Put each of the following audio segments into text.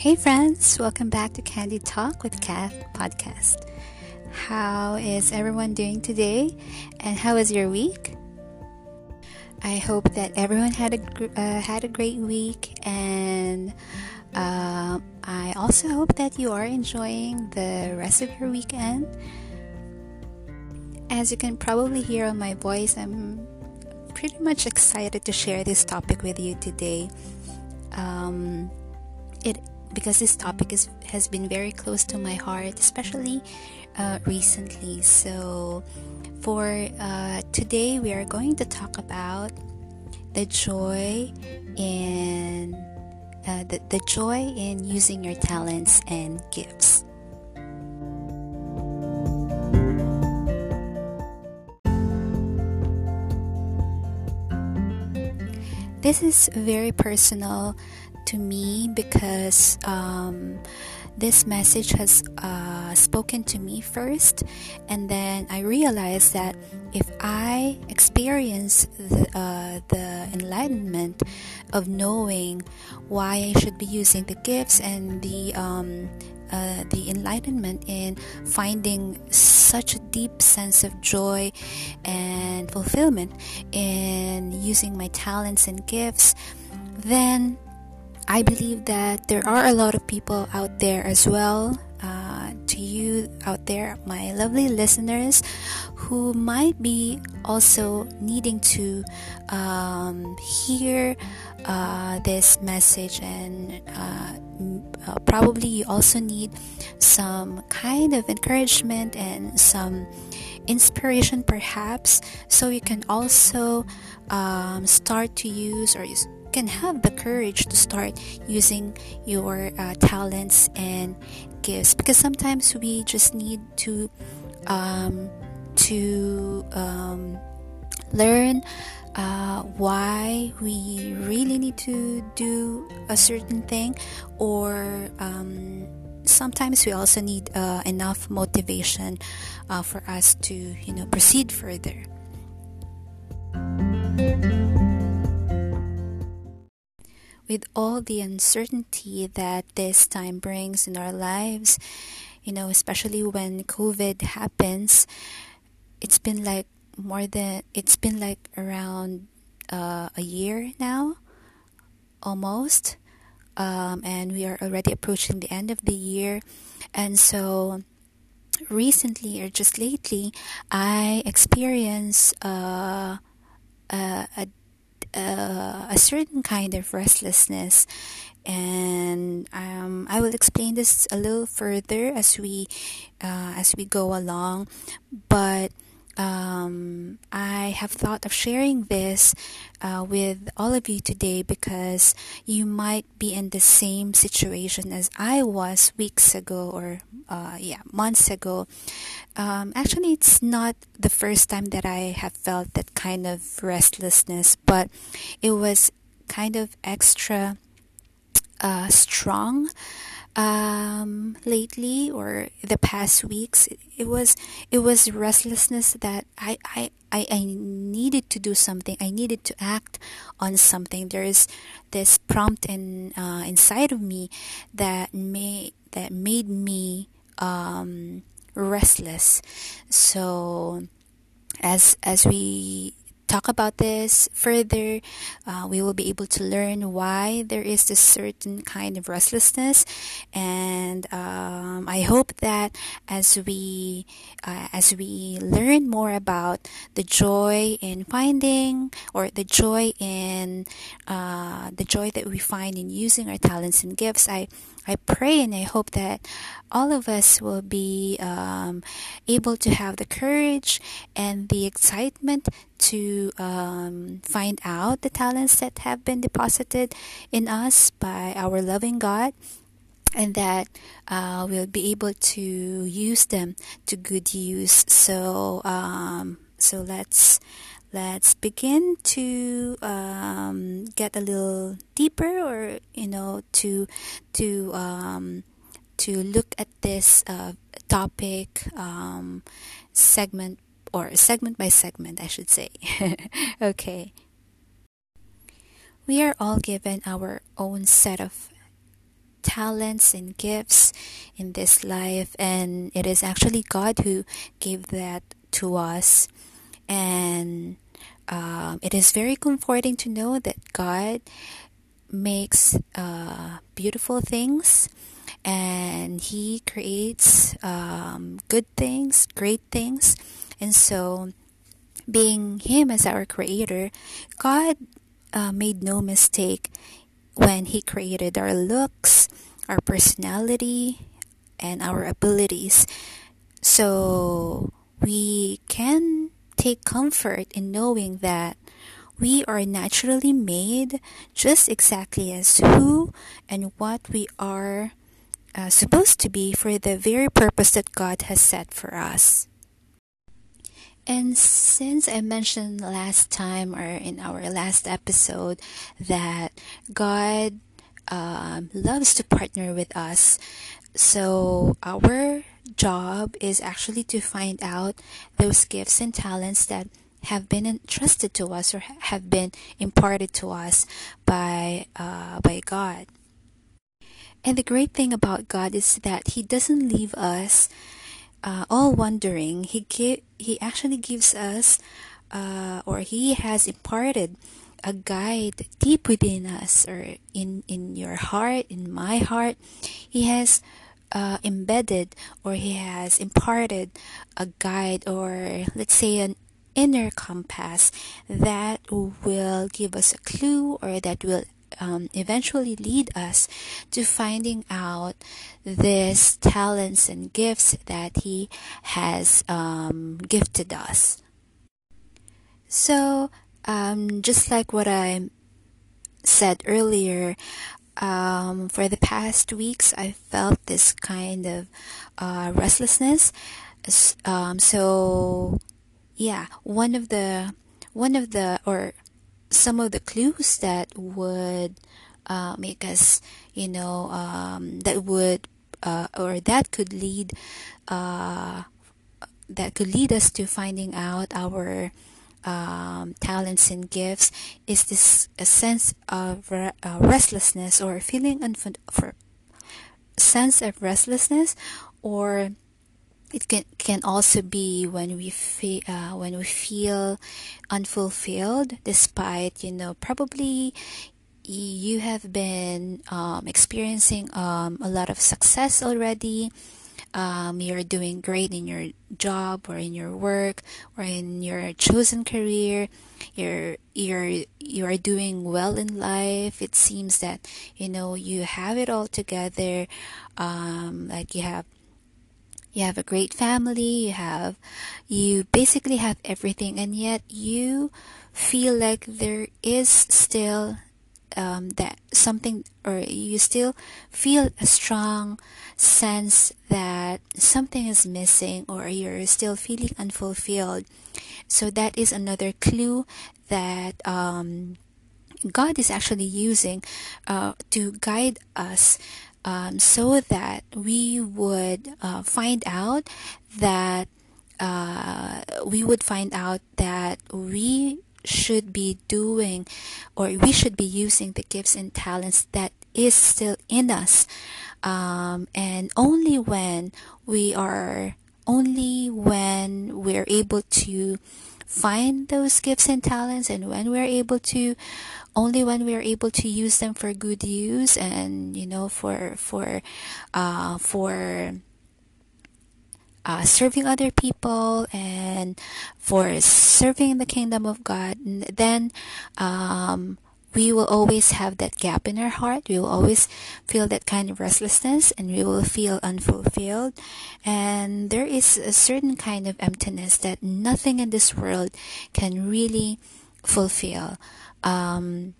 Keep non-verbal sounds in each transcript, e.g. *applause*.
Hey, friends, welcome back to Candid Talk with Kath podcast. How is everyone doing today? And how was your week? I hope that everyone had a uh, had a great week, and uh, I also hope that you are enjoying the rest of your weekend. As you can probably hear on my voice, I'm pretty much excited to share this topic with you today. Um, it because this topic is has been very close to my heart, especially uh, recently. So, for uh, today, we are going to talk about the joy in uh, the, the joy in using your talents and gifts. This is very personal to me because um, this message has uh, spoken to me first, and then I realized that if I experience the, uh, the enlightenment of knowing why I should be using the gifts and the um, uh, the enlightenment in finding such a deep sense of joy and fulfillment in using my talents and gifts, then I believe that there are a lot of people out there as well, uh, to you out there, my lovely listeners, who might be also needing to um, hear uh, this message, and uh, uh probably you also need some kind of encouragement and some inspiration, perhaps, so you can also um, start to use or use can have the courage to start using your uh, talents and gifts because sometimes we just need to um, to um, learn uh, why we really need to do a certain thing or um, sometimes we also need uh, enough motivation uh, for us to you know proceed further with all the uncertainty that this time brings in our lives, you know, especially when COVID happens, it's been like more than, it's been like around uh, a year now, almost. Um, and we are already approaching the end of the year. And so, recently or just lately, I experienced uh, a, a uh, a certain kind of restlessness. And um, I will explain this a little further as we uh, as we go along. But um, I have thought of sharing this uh, with all of you today because you might be in the same situation as I was weeks ago or uh, yeah months ago. Um, actually, it's not the first time that I have felt that kind of restlessness, but it was kind of extra uh, strong um, lately or the past weeks it, was it was restlessness that I, I I I needed to do something. I needed to act on something. There is this prompt in uh, inside of me that made that made me um, restless. So as as we talk about this further, uh, we will be able to learn why there is this certain kind of restlessness, and um, I hope that as we uh, as we learn more about the joy in finding or the joy in uh, the joy that we find in using our talents and gifts, I I pray and I hope that all of us will be um, able to have the courage and the excitement to um, find out the talents that have been deposited in us by our loving God and that uh, we'll be able to use them to good use. So, um, so let's let's begin to um, get a little deeper or you know to to um, to look at this uh, topic um, segment or segment by segment I should say *laughs* okay we are all given our own set of talents and gifts in this life, and it is actually God who gave that to us. And um, it is very comforting to know that God makes uh, beautiful things and He creates um, good things, great things. And so, being Him as our Creator, God uh, made no mistake when He created our looks, our personality, and our abilities. So, we can take comfort in knowing that we are naturally made just exactly as who and what we are uh, supposed to be for the very purpose that God has set for us. And since I mentioned last time or in our last episode that God um, loves to partner with us, so our job is actually to find out those gifts and talents that have been entrusted to us or have been imparted to us by uh, by God. And the great thing about God is that He doesn't leave us uh, all wondering. He He actually gives us, uh, or He has imparted a guide deep within us, or in in your heart, in my heart. He has uh, embedded, or He has imparted a guide, or let's say an inner compass that will give us a clue, or that will um, eventually lead us to finding out these talents and gifts that He has um, gifted us. So, um, just like what I said earlier, um, for the past weeks, I felt this kind of uh, restlessness. Um, so, yeah, one of the one of the or some of the clues that would uh, make us, you know, um, that would uh, or that could lead uh, that could lead us to finding out our um, talents and gifts is this a sense of re- uh, restlessness or feeling unfun- for sense of restlessness? Or it can can also be when we feel uh, when we feel unfulfilled despite you know probably you have been um, experiencing um, a lot of success already um, you're doing great in your job or in your work or in your chosen career. You're you're you are doing well in life. It seems that you know you have it all together. Um, like you have you have a great family you have you basically have everything and yet you feel like there is still um, that something or you still feel a strong sense that something is missing or you're still feeling unfulfilled. So that is another clue that um, god is actually using uh, to guide us um, so that we would uh, find out that uh, we would find out that we should be doing or we should be using the gifts and talents that is still in us. Um, and only when we are only when we're able to find those gifts and talents and when we're able to only when we're able to use them for good use and you know for for uh, for uh, serving other people and for serving the kingdom of God, then um, we will always have that gap in our heart. We will always feel that kind of restlessness and we will feel unfulfilled. And there is a certain kind of emptiness that nothing in this world can really fulfill. Um,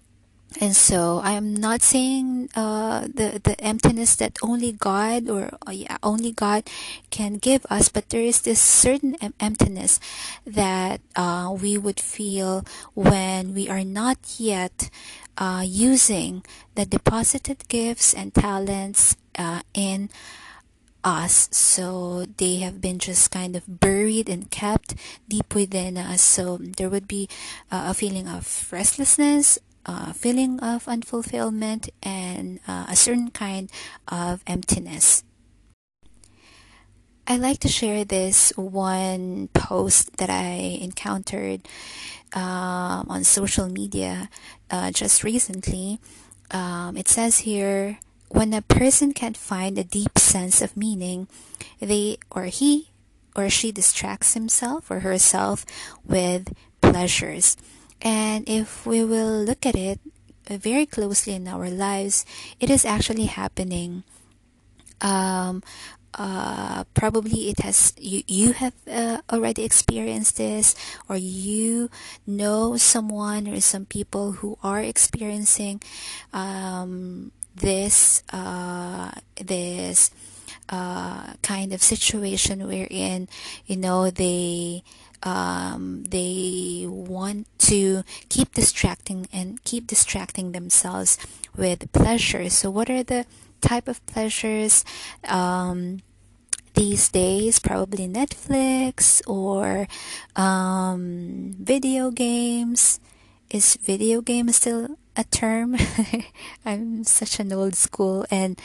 and so I am not saying uh, the the emptiness that only God or uh, yeah, only God can give us, but there is this certain em- emptiness that uh, we would feel when we are not yet uh, using the deposited gifts and talents uh, in us. So they have been just kind of buried and kept deep within us. So there would be uh, a feeling of restlessness uh, feeling of unfulfillment and uh, a certain kind of emptiness. I like to share this one post that I encountered um, on social media uh, just recently. Um, it says here when a person can't find a deep sense of meaning, they or he or she distracts himself or herself with pleasures. And if we will look at it very closely in our lives, it is actually happening. Um, uh, probably it has you you have uh, already experienced this or you know someone or some people who are experiencing um, this uh, this uh, kind of situation wherein you know they um, they want to keep distracting and keep distracting themselves with pleasure. So, what are the type of pleasures? Um, these days, probably Netflix or um, video games. Is video game still a term? *laughs* I'm such an old school and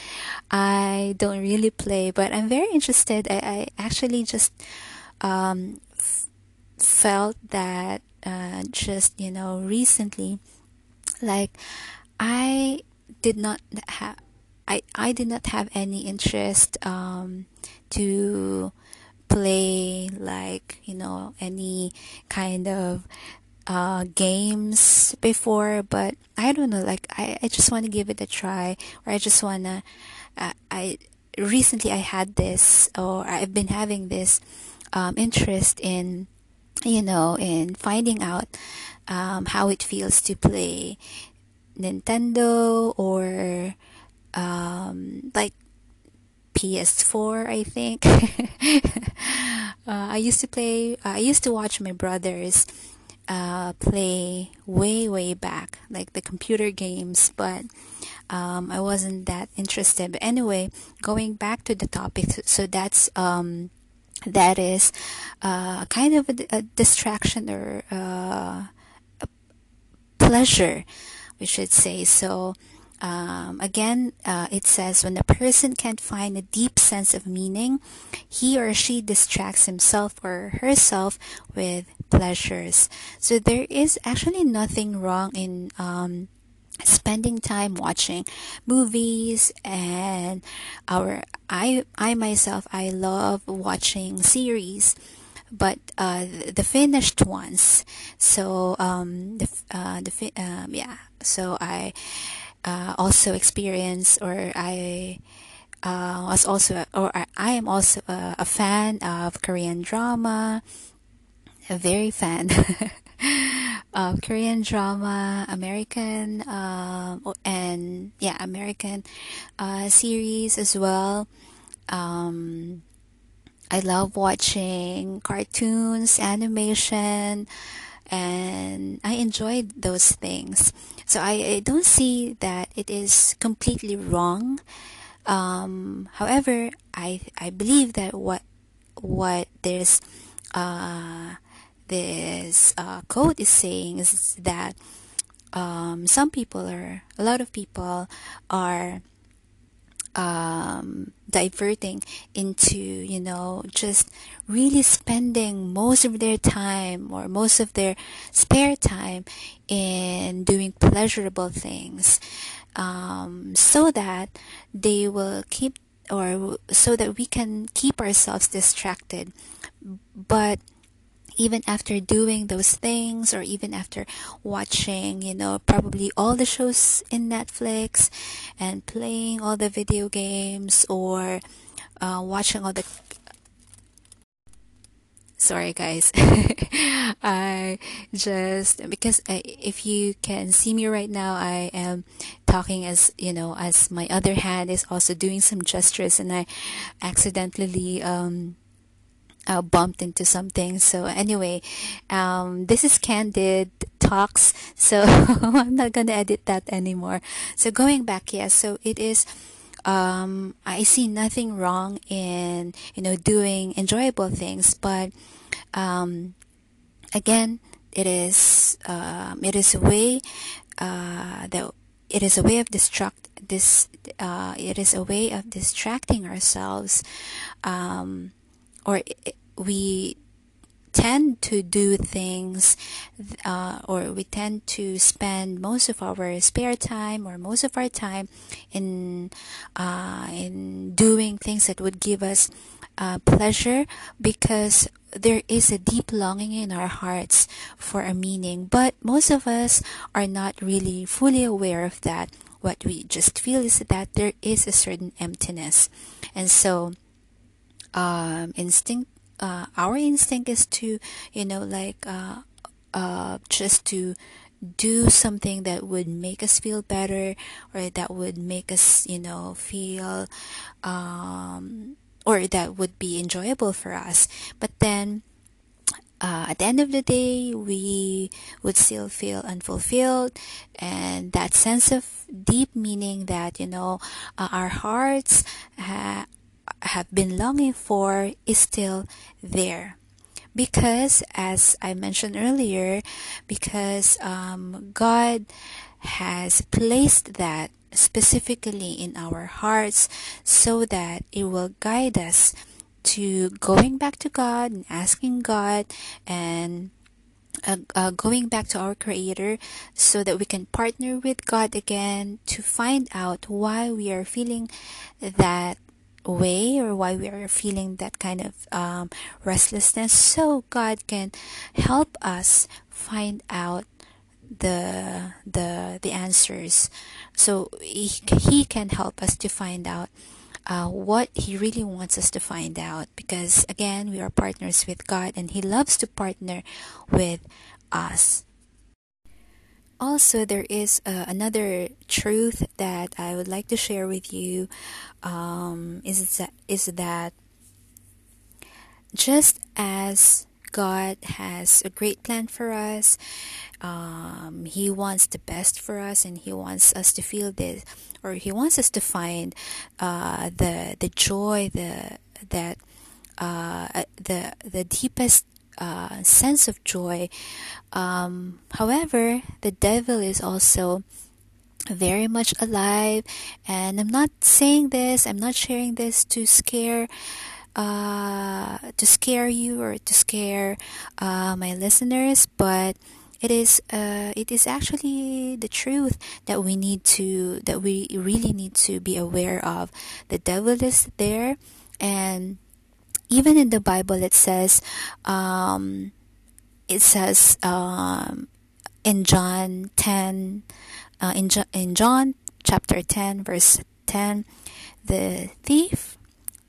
I don't really play, but I'm very interested. I, I actually just um, felt that uh, just you know recently like i did not have I, I did not have any interest um, to play like you know any kind of uh, games before but I don't know like I, I just want to give it a try or I just want to uh, I recently I had this or I've been having this um, interest in you know, in finding out um, how it feels to play Nintendo or um, like PS4, I think. *laughs* uh, I used to play, I used to watch my brothers uh, play way, way back, like the computer games, but um, I wasn't that interested. But anyway, going back to the topic, so that's um, that is uh, kind of a, a distraction or uh, a pleasure, we should say. So, um, again, uh, it says when a person can't find a deep sense of meaning, he or she distracts himself or herself with pleasures. So, there is actually nothing wrong in um, spending time watching movies and our I I myself I love watching series but uh, the finished ones. So um, the uh, the um, yeah. So I uh, also experience or I uh, was also or I am also a, a fan of Korean drama. A very fan *laughs* *laughs* uh, Korean drama, American, um, and yeah, American uh, series as well. Um, I love watching cartoons, animation, and I enjoyed those things. So I, I don't see that it is completely wrong. Um, however, I I believe that what what there's uh, this uh, code is saying is that um, some people or a lot of people are um, diverting into you know just really spending most of their time or most of their spare time in doing pleasurable things um, so that they will keep or so that we can keep ourselves distracted. But even after doing those things or even after watching, you know, probably all the shows in Netflix and playing all the video games or uh, watching all the sorry guys. *laughs* I just because I, if you can see me right now i am talking as you know as my other hand is also doing some gestures and i accidentally um uh, bumped into something. So anyway, um, this is candid talks. So *laughs* I'm not gonna edit that anymore. So going back, yes. Yeah, so it is. Um, I see nothing wrong in you know doing enjoyable things, but um, again, it is um, it is a way uh, that it is a way of distract this uh, it is a way of distracting ourselves um, or we tend to do things uh, or we tend to spend most of our spare time or most of our time in uh, in doing things that would give us uh, pleasure because there is a deep longing in our hearts for a meaning. But most of us are not really fully aware of that. What we just feel is that there is a certain emptiness. And so um, instinct uh, our instinct is to you know like uh, uh, just to do something that would make us feel better or that would make us you know feel um, or that would be enjoyable for us. But then uh, at the end of the day, we would still feel unfulfilled, and that sense of deep meaning that you know uh, our hearts ha- have been longing for is still there. Because as i mentioned earlier because um, god has placed that specifically in our hearts so that it will guide us to going back to god and asking god and uh, uh, going back to our creator so that we can partner with god again to find out why we are feeling that way or why we are feeling that kind of um, restlessness. So god can help us find out the the the answers. So he, he can help us to find out uh, what he really wants us to find out. Because again we are partners with god and he loves to partner with us also there is uh, another truth that i would like to share with you um, is that is that just as God has a great plan for us. Um, he wants the best for us, and He wants us to feel this, or He wants us to find uh, the the joy, the that uh, the the deepest uh, sense of joy. Um, however, the devil is also very much alive, and I'm not saying this, I'm not sharing this to scare. Uh, to scare you or to scare uh, my listeners, but it is uh, it is actually the truth that we need to that we really need to be aware of. The devil is there, and even in the Bible, it says, um, it says um, in John 10, uh, in, jo- in John chapter 10, verse 10, the thief,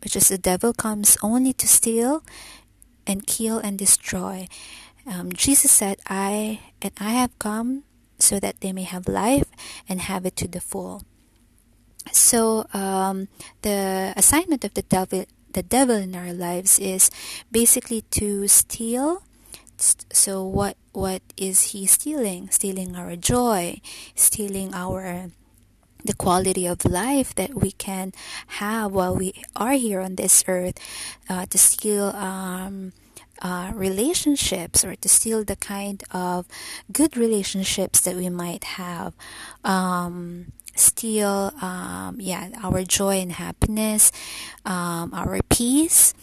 which is the devil, comes only to steal and kill and destroy. Um, Jesus said, I and I have come so that they may have life and have it to the full. So um, the assignment of the devil the devil in our lives is basically to steal. So what what is he stealing? Stealing our joy stealing our the quality of life that we can have while we are here on this earth uh, to steal um, uh, relationships or to steal the kind of good relationships that we might have. Um, steal um, yeah our joy and happiness um, our peace.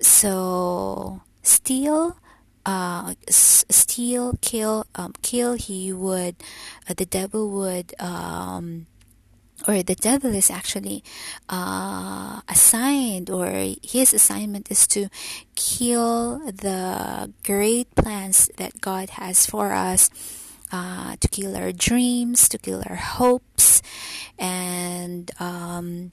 So steal uh, steal kill um, kill he would uh, the devil would um, or the devil is actually uh, assigned or his assignment is to kill the great plans that god has for us uh, to kill our dreams, to kill our hopes, and um,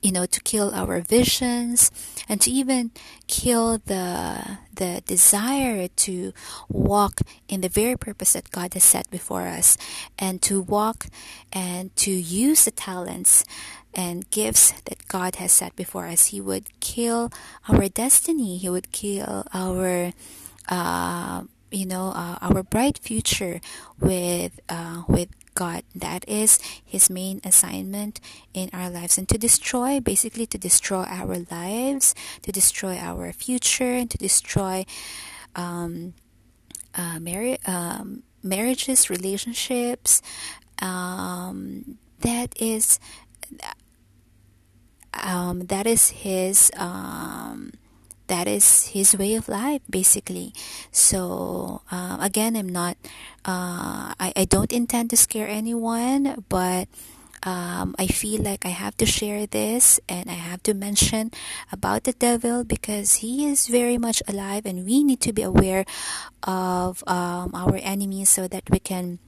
you know to kill our visions, and to even kill the the desire to walk in the very purpose that God has set before us, and to walk and to use the talents and gifts that God has set before us. He would kill our destiny. He would kill our uh, you know uh, our bright future with uh, with God. That is His main assignment in our lives, and to destroy, basically, to destroy our lives, to destroy our future, and to destroy um, uh, um, marriages, relationships. Um, that is um, that is his um, that is his way of life basically. So uh, again i'm not uh, I, I don't intend to scare anyone but um, I feel like I have to share this and I have to mention about the devil because he is very much alive and we need to be aware of um, our enemies so that we can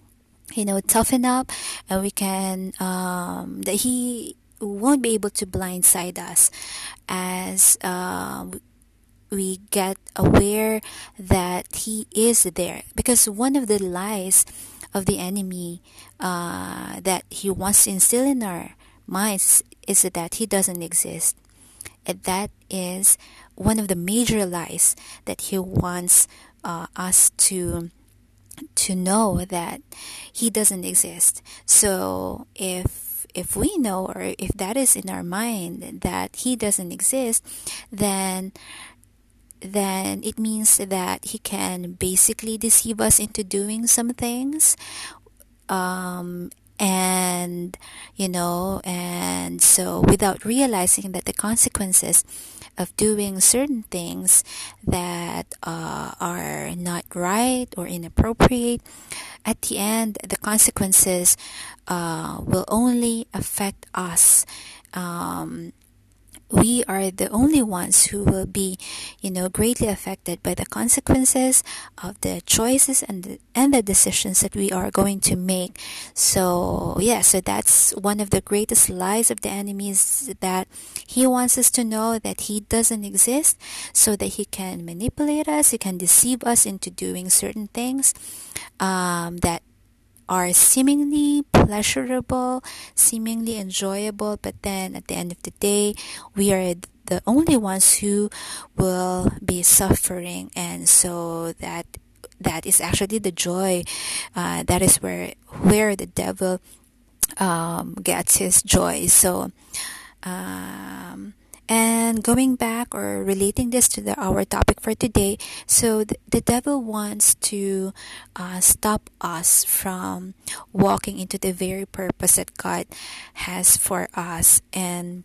you know toughen up and we can um, that he won't be able to blindside us as uh, we get aware that he is there. Because one of the lies of the enemy uh, that he wants to instill in our minds is that he doesn't exist. And that is one of the major lies that he wants uh, us to to know that he doesn't exist. So if if we know or if that is in our mind that he doesn't exist then then it means that he can basically deceive us into doing some things um, and you know and so without realizing that the consequences of doing certain things that uh, are not right or inappropriate at the end the consequences uh, will only affect us um, we are the only ones who will be, you know, greatly affected by the consequences of the choices and the, and the decisions that we are going to make. So, yeah, so that's one of the greatest lies of the enemy is that he wants us to know that he doesn't exist so that he can manipulate us, he can deceive us into doing certain things um, that are seemingly pleasurable, seemingly enjoyable, but then at the end of the day, we are the only ones who will be suffering, and so that that is actually the joy. Uh, that is where where the devil um, gets his joy. So. Um, and going back or relating this to the, our topic for today, so the, devil wants to uh, stop us from walking into the very purpose that God has for us. And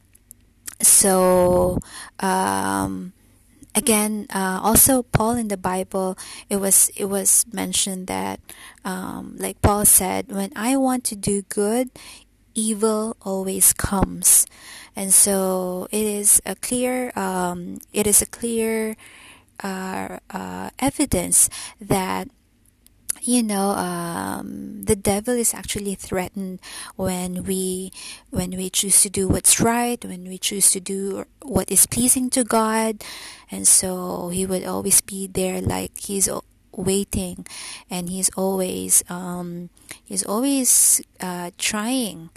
so, um, again, uh, also Paul in the Bible, it was it was mentioned that, um, like Paul said, when I want to do good, evil always comes. And so it is a clear um, it is a clear uh, uh, evidence that you know um, the devil is actually threatened when we when we choose to do what's right when we choose to do what is pleasing to god. And so he would always be there like he's waiting and he's always um, he's always uh, trying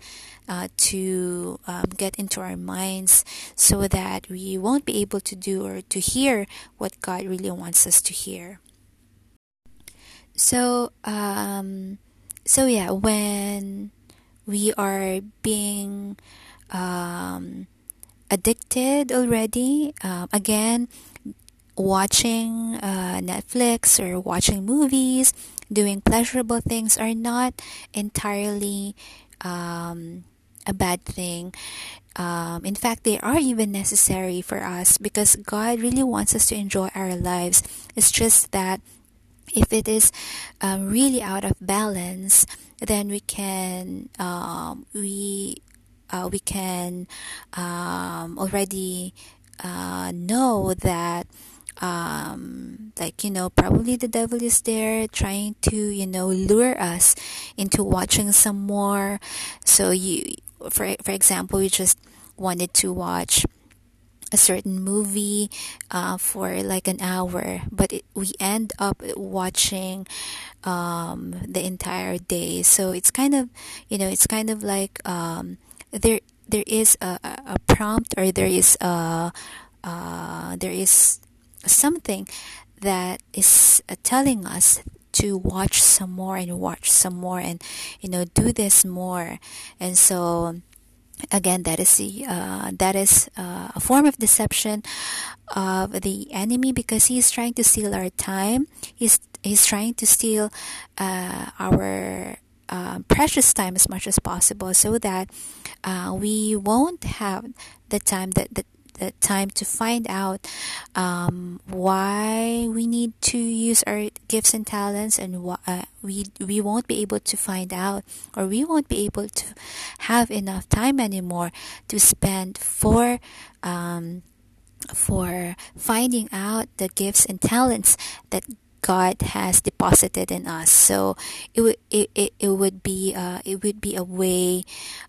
uh, to um, get into our minds so that we won't be able to do or to hear what God really wants us to hear. So, um, so yeah, when we are being um, addicted already, um, again, watching uh, Netflix or watching movies, doing pleasurable things are not entirely um, a bad thing. Um, in fact, they are even necessary for us because God really wants us to enjoy our lives. It's just that if it is um, really out of balance, then we can um, we uh, we can um, already uh, know that um, like you know probably the devil is there trying to you know lure us into watching some more so you for for example, we just wanted to watch a certain movie uh, for like an hour, but it, we end up watching um, the entire day. So it's kind of, you know, it's kind of like um, there there is a, a prompt or there is a uh, there is something that is uh, telling us to watch some more and watch some more and you know do this more. And so again that is the uh, that is uh, a form of deception of the enemy because he is trying to steal our time. He's he's trying to steal uh, our uh, precious time as much as possible so that uh, we won't have the time that, that the time to find out um, why we need to use our gifts and talents and why uh, we we won't be able to find out or we won't be able to have enough time anymore to spend for um, for finding out the gifts and talents that God has deposited in us. So it would it, it, it would be uh, it would be a way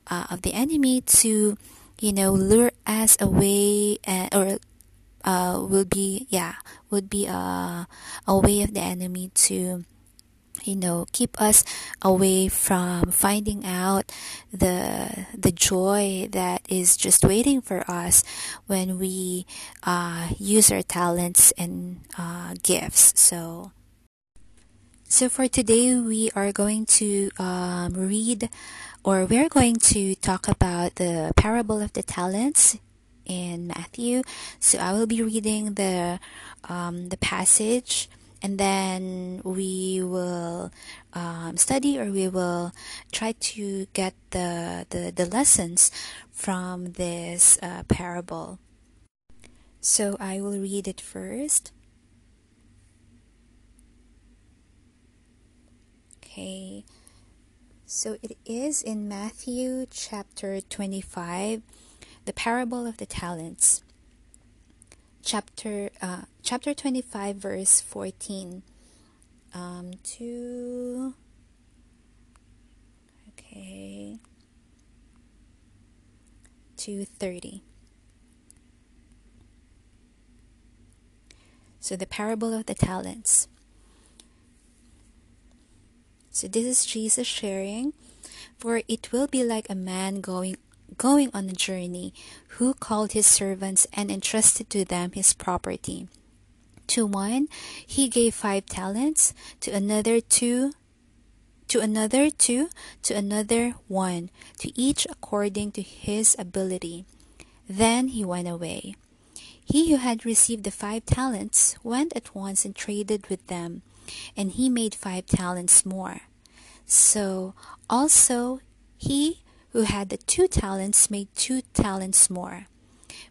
uh, of the enemy to you know lure us away uh, or uh, will be yeah would be a a way of the enemy to you know keep us away from finding out the the joy that is just waiting for us when we uh, use our talents and uh, gifts. So so for today we are going to um, read or we're going to talk about the parable of the talents in Matthew. So I will be reading the um, the passage, and then we will um, study or we will try to get the the, the lessons from this uh, parable. So I will read it first. Okay. So it is in Matthew chapter 25, the parable of the talents. Chapter uh, chapter 25 verse 14 um, to okay to 30. So the parable of the talents. So this is Jesus sharing, for it will be like a man going going on a journey who called his servants and entrusted to them his property. To one he gave five talents, to another two, to another two, to another one, to each according to his ability. Then he went away. He who had received the five talents went at once and traded with them, and he made five talents more. So also he who had the two talents made two talents more.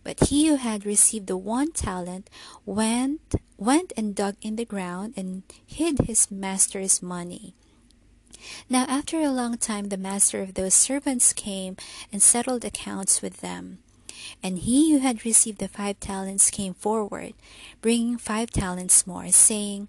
But he who had received the one talent went went and dug in the ground and hid his master's money. Now after a long time the master of those servants came and settled accounts with them. And he who had received the five talents came forward, bringing five talents more, saying,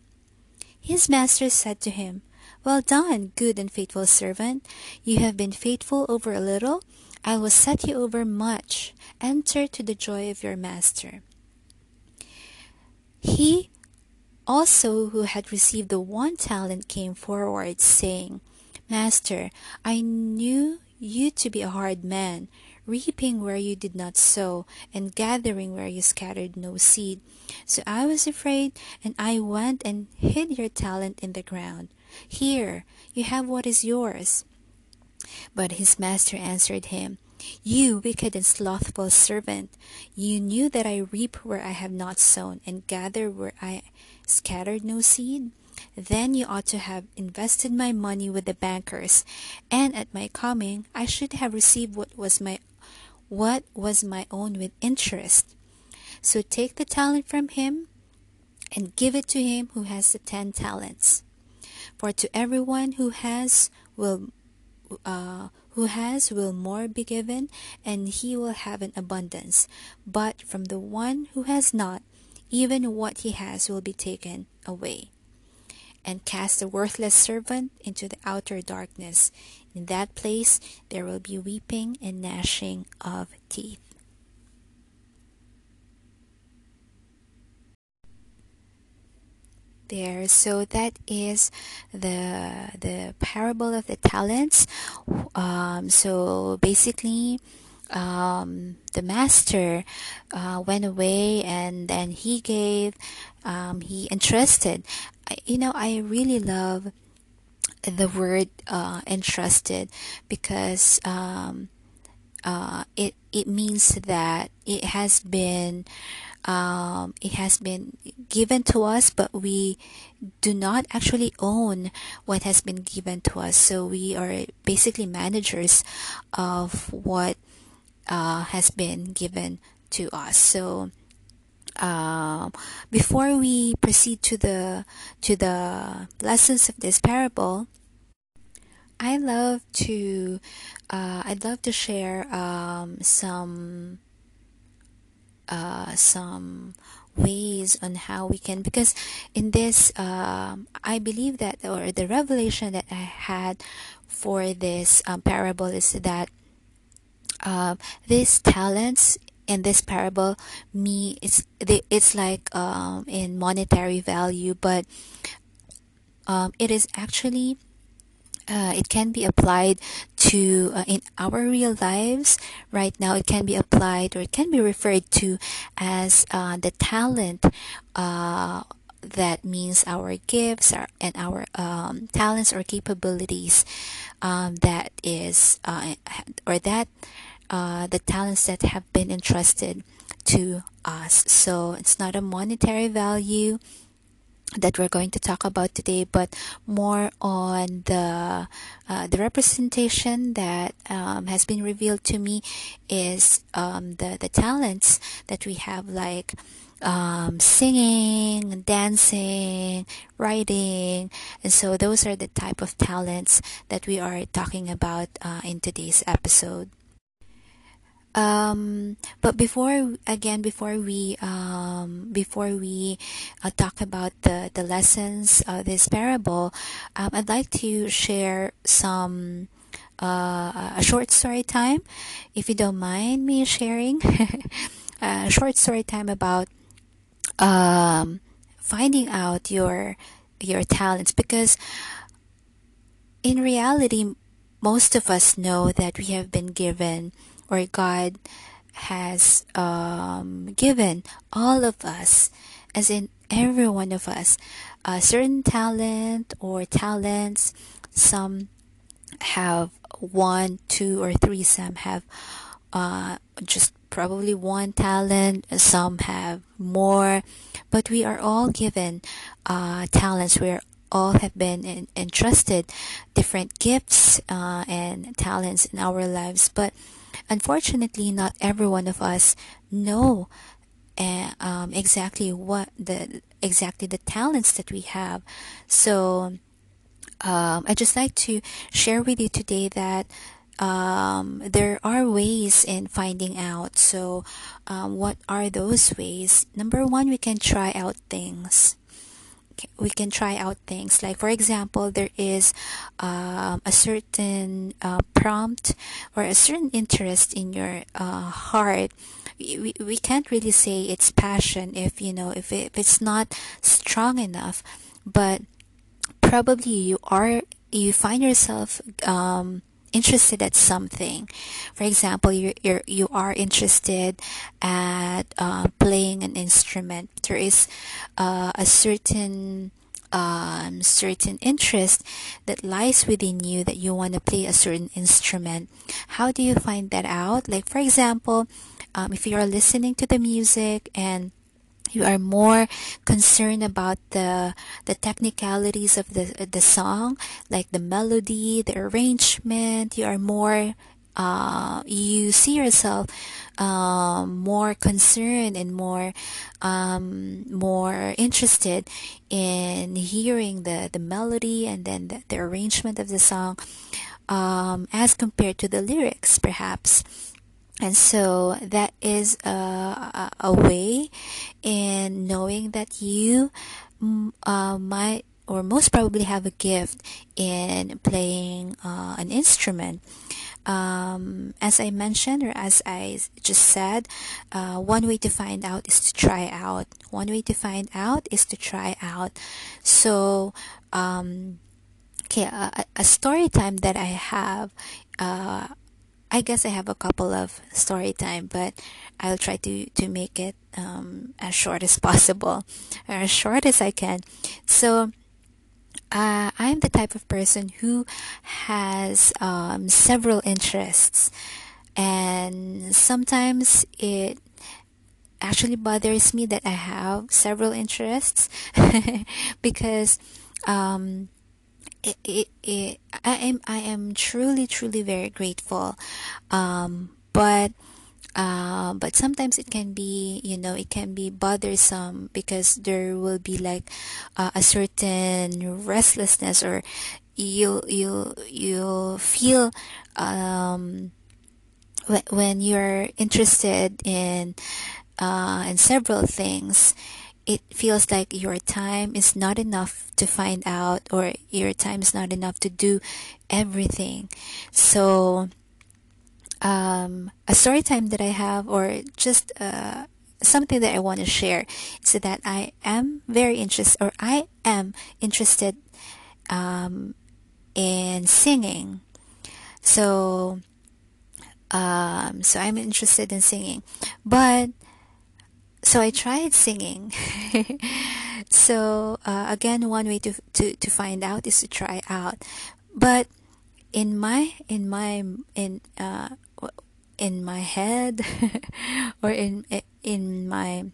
His master said to him, Well done, good and faithful servant. You have been faithful over a little. I will set you over much. Enter to the joy of your master. He also who had received the one talent came forward, saying, Master, I knew you to be a hard man reaping where you did not sow, and gathering where you scattered no seed. So I was afraid, and I went and hid your talent in the ground. Here, you have what is yours. But his master answered him, You wicked and slothful servant, you knew that I reap where I have not sown, and gather where I scattered no seed? Then you ought to have invested my money with the bankers, and at my coming I should have received what was my what was my own with interest. So take the talent from him and give it to him who has the ten talents. For to everyone who has will uh, who has will more be given, and he will have an abundance. But from the one who has not, even what he has will be taken away. And cast the worthless servant into the outer darkness. In that place there will be weeping and gnashing of teeth. There, so that is the the parable of the talents. Um, so basically, um, the master uh, went away and then he gave, um, he entrusted. You know, I really love the word uh, entrusted because um, uh, it it means that it has been um, it has been given to us, but we do not actually own what has been given to us. So we are basically managers of what uh, has been given to us. So um, before we proceed to the to the lessons of this parable, I love to uh, I'd love to share um, some uh, some ways on how we can because in this um, I believe that or the revelation that I had for this um, parable is that uh, these talents in this parable me it's it's like um, in monetary value but um, it is actually uh, it can be applied to uh, in our real lives. Right now it can be applied or it can be referred to as uh, the talent uh, that means our gifts our, and our um, talents or capabilities um, that is uh, or that uh, the talents that have been entrusted to us. So it's not a monetary value that we're going to talk about today, but more on the uh, the representation that um, has been revealed to me is um, the the talents that we have, like um, singing, dancing, writing, and so those are the type of talents that we are talking about uh, in today's episode um but before again before we um before we uh, talk about the the lessons of this parable um, i'd like to share some uh, a short story time if you don't mind me sharing. *laughs* A short story time about um finding out your your talents because in reality most of us know that we have been given or God has um, given all of us, as in every one of us, a certain talent or talents. Some have one, two, or three. Some have uh, just probably one talent. Some have more, but we are all given uh, talents. We are all have been entrusted different gifts uh, and talents in our lives, but unfortunately, not every one of us know uh, um, exactly what the exactly the talents that we have. So um, I just like to share with you today that um, there are ways in finding out. So, um, what are those ways? Number one, we can try out things we can try out things. Like for example there is um, a certain uh, prompt or a certain interest in your uh, heart. We, we can't really say it's passion if you know if, it, if it's not strong enough but probably you are you find yourself um, interested at something. For example, you you're, you are interested at uh, playing an instrument. There is uh, a certain um, certain interest that lies within you that you want to play a certain instrument. How do you find that out? Like for example, um, if you are listening to the music and you are more concerned about the the technicalities of the the song like the melody the arrangement you are more uh, you see yourself um, more concerned and more um, more interested in hearing the, the melody and then the, the arrangement of the song um, as compared to the lyrics perhaps. And so that is a, a way in knowing that you mm, uh, might or most probably have a gift in playing uh, an instrument. Um, as I mentioned, or as I just said, uh, one way to find out is to try out. One way to find out is to try out. So, um, okay, a, a, story time that I have, uh, I guess I have a couple of story time, but I'll try to to make it um, as short as *laughs* possible, or as short as I can. So uh, I'm the type of person who has um, several interests, and sometimes it actually bothers me that I have several interests *laughs* because um, it, it, it, I am I am truly truly very grateful, um, but uh, but sometimes it can be you know it can be bothersome because there will be like uh, a certain restlessness or you you you feel um, when you're interested in uh, in several things it feels like your time is not enough to find out or your time is not enough to do everything so um, a story time that I have, or just uh, something that I want to share, is that I am very interested, or I am interested um, in singing. So, um, so I'm interested in singing, but so I tried singing. *laughs* so uh, again, one way to, to to find out is to try out, but in my in my in uh in my head *laughs* or in in my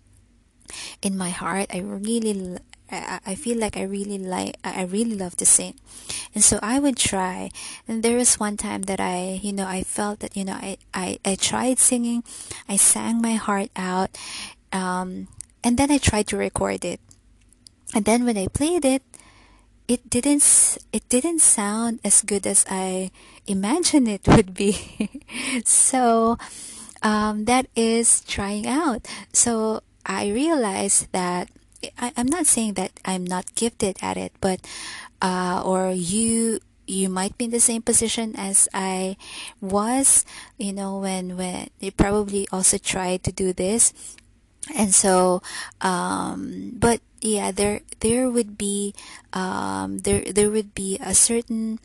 in my heart i really I feel like I really like I really love to sing, and so I would try. And there was one time that I, you know, I felt that you know I I, I tried singing, I sang my heart out, um, and then I tried to record it, and then when I played it, it didn't it didn't sound as good as I imagined it *laughs* would be. so um, that is trying out. So I realized that I, am not saying that I'm not gifted at it, but uh, or you you might be in the same position as I was, you know, when when you probably also tried to do this and so um, but yeah there there would be um, there there would be a certain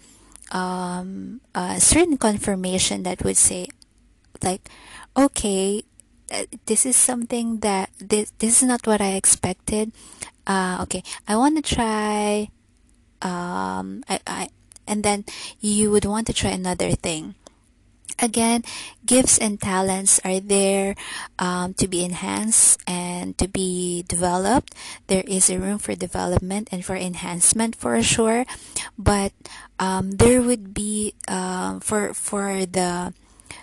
um, a certain confirmation that would say like okay uh, this is something that this this is not what I expected. Uh, okay I want to try um, I, I and then you would want to try another thing again, gifts and talents are there um, to be enhanced and to be developed. There is a room for development and for enhancement for sure, but um, there would be uh, for for the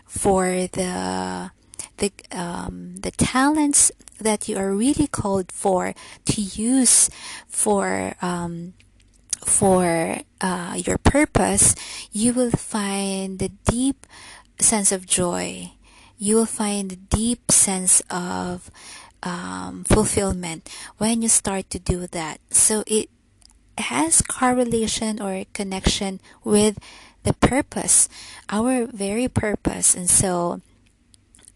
for the the um, the talents that you are really called for to use for um, for uh, your purpose, you will find the deep sense of joy. You will find a deep sense of um, fulfillment when you start to do that. So it has correlation or connection with the purpose, our very purpose. And so,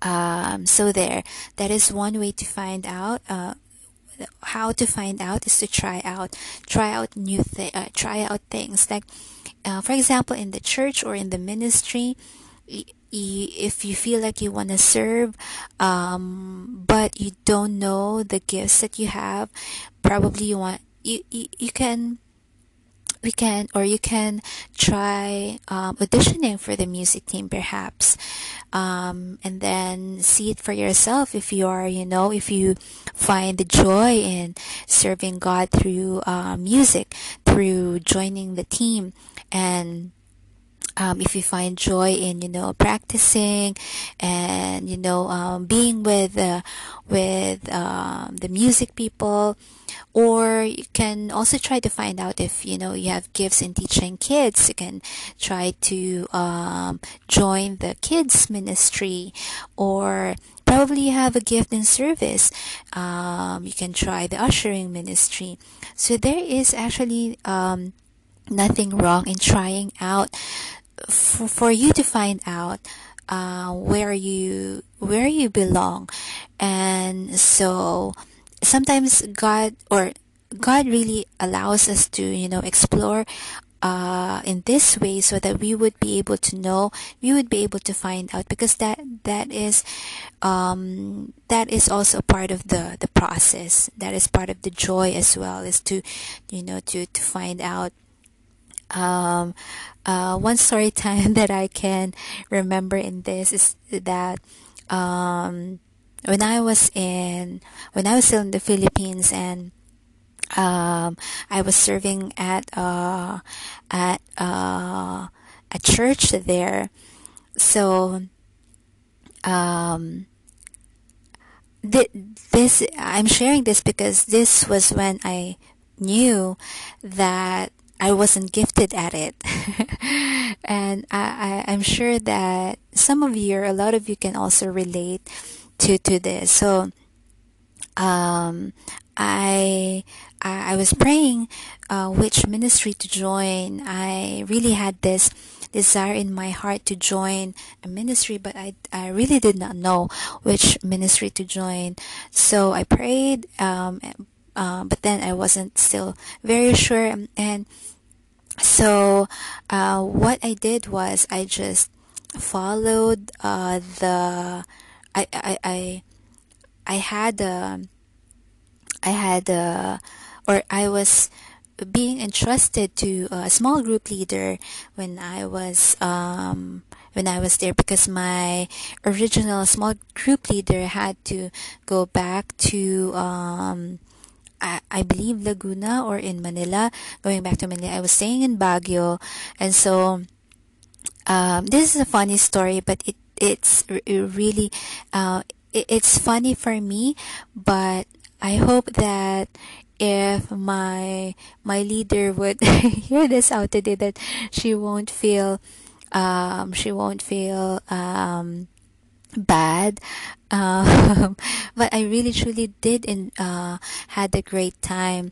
um, so there, that is one way to find out. Uh, how to find out is to try out, try out new th- uh, try out things like, uh, for example, in the church or in the ministry if you feel like you want to serve um, but you don't know the gifts that you have probably you want you, you, you can we can or you can try um, auditioning for the music team perhaps. Um, and then see it for yourself if you are you know if you find the joy in serving god through uh, music through joining the team. And um, if you find joy in you know practicing and you know um, being with uh, with um, the music people or you can also try to find out if you know you have gifts in teaching kids you can try to um, join the kids ministry or probably you have a gift in service. Um, you can try the ushering ministry. So there is actually um, nothing wrong in trying out for, for you to find out uh, where you where you belong. And so sometimes god or god really allows us to you know explore uh, in this way so that we would be able to know we would be able to find out because that that is um, that is also part of the the process. That is part of the joy as well is to you know to to find out um, uh, one story *laughs* time that I can remember in this is that um, when I was in when I was still in the Philippines and um, I was serving at uh, at uh, a church there. So um, th- this I'm sharing this because this was when I knew that I wasn't gifted at it. *laughs* and I, I, I'm sure that some of you, a lot of you, can also relate to, to this. So, um, I, I, I was praying uh, which ministry to join. I really had this desire in my heart to join a ministry, but I, I really did not know which ministry to join. So I prayed, um, uh, but then I wasn't still very sure. And so uh, what I did was I just followed uh, the I I I, I had um, I had uh, or I was being entrusted to a small group leader when I was um, when I was there because my original small group leader had to go back to um, I, I believe Laguna or in Manila. Going back to Manila, I was staying in Baguio, and so um, this is a funny story, but it it's really uh, it, it's funny for me, but I hope that if my my leader would *laughs* hear this out today, that she won't feel um, she won't feel um, bad. Um, *laughs* but I really truly did and uh, had a great time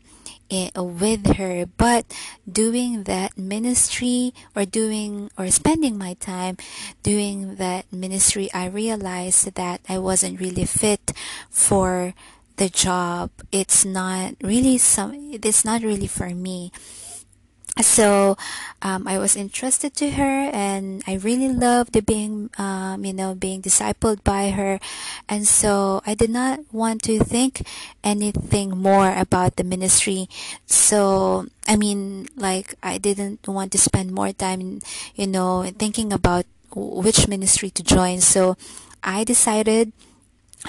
in, with her. But doing that ministry or doing or spending my time doing that ministry I realized that I wasn't really fit for the job. It's not really some it's not really for me so um, I was interested to her and I really loved being um, you know being discipled by her. And so I did not want to think anything more about the ministry. So I mean like I didn't want to spend more time you know thinking about which ministry to join. So I decided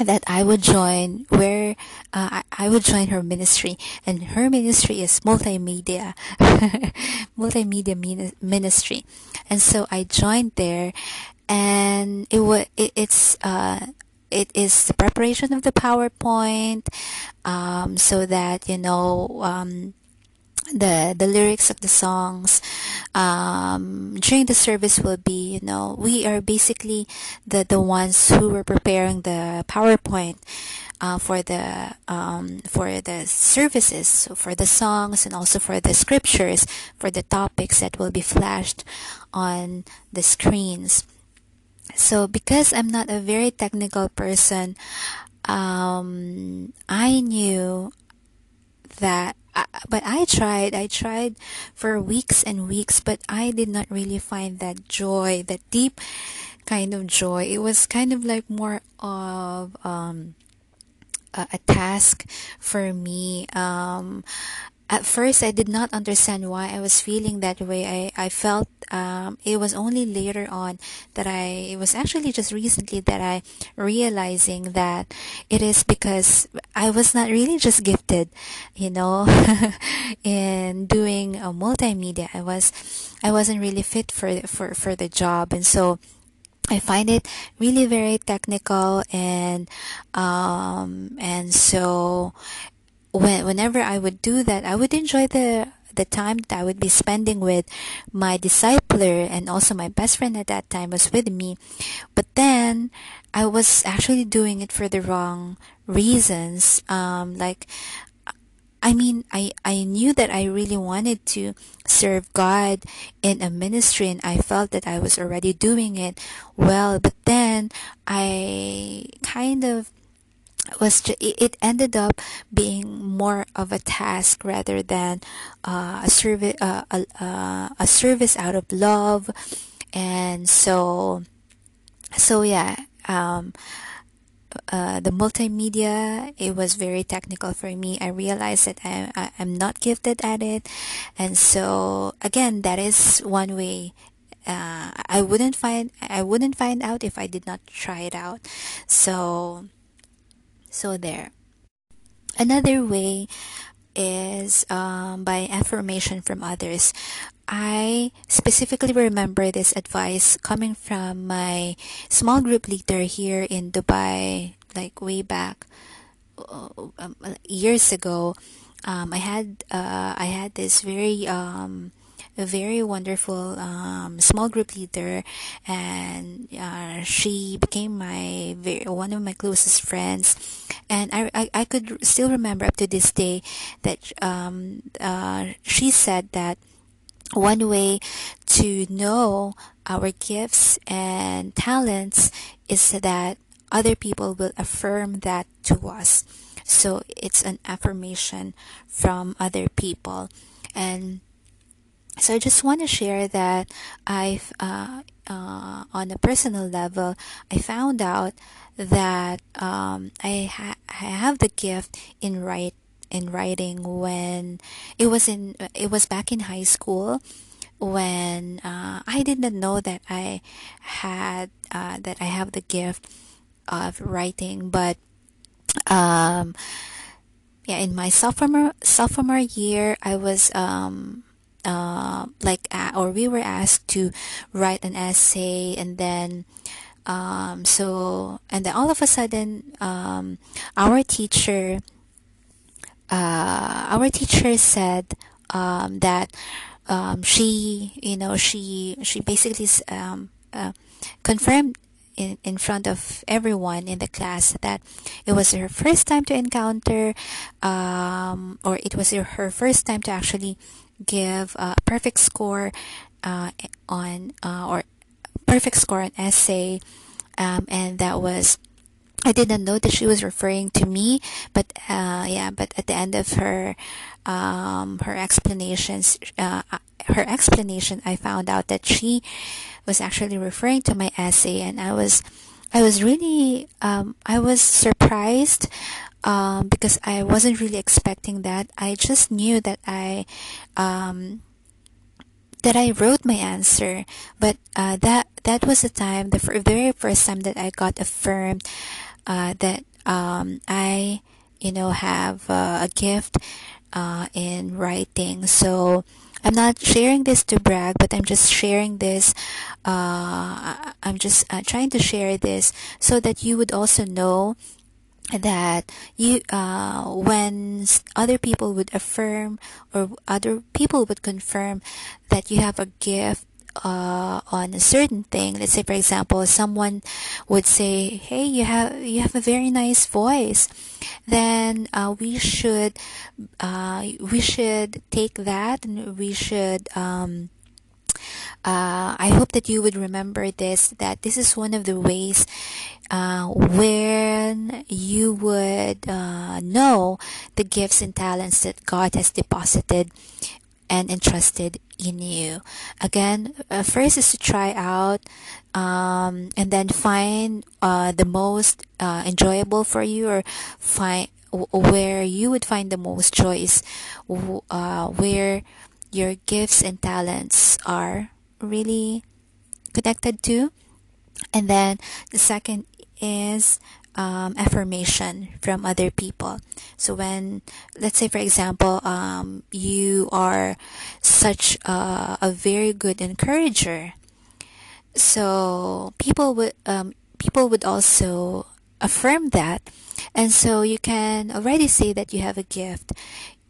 that I would join where uh, I, would join her ministry. And her ministry is multimedia *laughs* multimedia ministry. And so I joined there and it was it, it's uh it is the preparation of the PowerPoint um, so that you know um, the the lyrics of the songs um, during the service will be you know we are basically the the ones who were preparing the PowerPoint uh, for the um, for the services so for the songs and also for the scriptures for the topics that will be flashed on the screens. So because I'm not a very technical person um, I knew that but I tried. I tried for weeks and weeks, but I did not really find that joy, that deep kind of joy. It was kind of like more of um, a, a task for me. Um, at first I did not understand why I was feeling that way. I, I felt um, it was only later on that I, it was actually just recently that I realizing that it is because I was not really just gifted, you know, *laughs* in doing a multimedia. I was, I wasn't really fit for, for, for the job. And so, I find it really very technical and um, and so when, whenever I would do that, I would enjoy the the time that I would be spending with my discipler and also my best friend at that time was with me. But then I was actually doing it for the wrong reasons. Um, like, I mean, I, I knew that I really wanted to serve God in a ministry and I felt that I was already doing it well, but then I kind of was ju- it ended up being more of a task rather than uh, a service uh, a, uh, a service out of love. And so so yeah um, uh, the multimedia it was very technical for me. I realized that I, I, i'm not gifted at it. And so again that is one way uh, i wouldn't find i wouldn't find out if i did not try it out. So so there. Another way is um, by affirmation from others. I specifically remember this advice coming from my small group leader here in Dubai, like way back uh, um, years ago. Um, I had uh, I had this very um, a very wonderful um, small group leader, and uh, she became my very, one of my closest friends. And I, I, I could still remember up to this day that um, uh, she said that one way to know our gifts and talents is that other people will affirm that to us. So it's an affirmation from other people. And so I just want to share that I've uh, uh, on a personal level I found out that um, I, ha- I have the gift in write in writing when it was in it was back in high school when uh, I didn't know that I had uh, that I have the gift of writing but um, yeah in my sophomore sophomore year I was um, uh, like uh, or we were asked to write an essay and then um, so and then all of a sudden um, our teacher uh, our teacher said um, that um, she you know she she basically um, uh, confirmed in, in front of everyone in the class that it was her first time to encounter um, or it was her, her first time to actually give a perfect score uh, on uh, or perfect score on essay, um, and that was I didn't know that she was referring to me, but uh, yeah, but at the end of her um, her explanations, uh, her explanation, I found out that she was actually referring to my essay, and I was I was really um, I was surprised um, because I wasn't really expecting that. I just knew that I um, that I wrote my answer, but uh, that that was the time, the very first time that I got affirmed uh, that um, I, you know, have uh, a gift uh, in writing. So I'm not sharing this to brag, but I'm just sharing this. Uh, I'm just uh, trying to share this so that you would also know that you uh, when other people would affirm or other people would confirm that you have a gift uh, on a certain thing let's say for example someone would say hey you have you have a very nice voice then uh, we should uh, we should take that and we should um, uh, I hope that you would remember this that this is one of the ways uh, when you would uh, know the gifts and talents that God has deposited and entrusted in you. Again, uh, first is to try out um, and then find uh, the most uh, enjoyable for you or find where you would find the most choice, uh, where your gifts and talents are really connected to. And then the second is um, affirmation from other people. So when, let's say for example, um, you are such a, a, very good encourager, so people would um, people would also affirm that, and so you can already say that you have a gift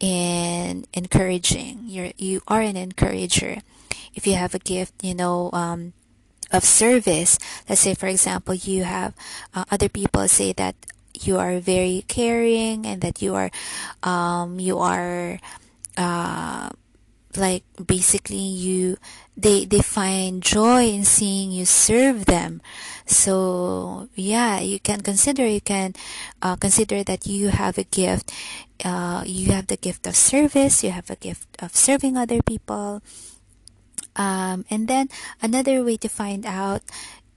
in encouraging. You're you are an encourager. If you have a gift, you know, um, of service. Let's say, for example, you have uh, other people say that you are very caring and that you are, um, you are, uh, like basically you they they find joy in seeing you serve them so yeah you can consider you can uh, consider that you have a gift uh, you have the gift of service you have a gift of serving other people um, and then another way to find out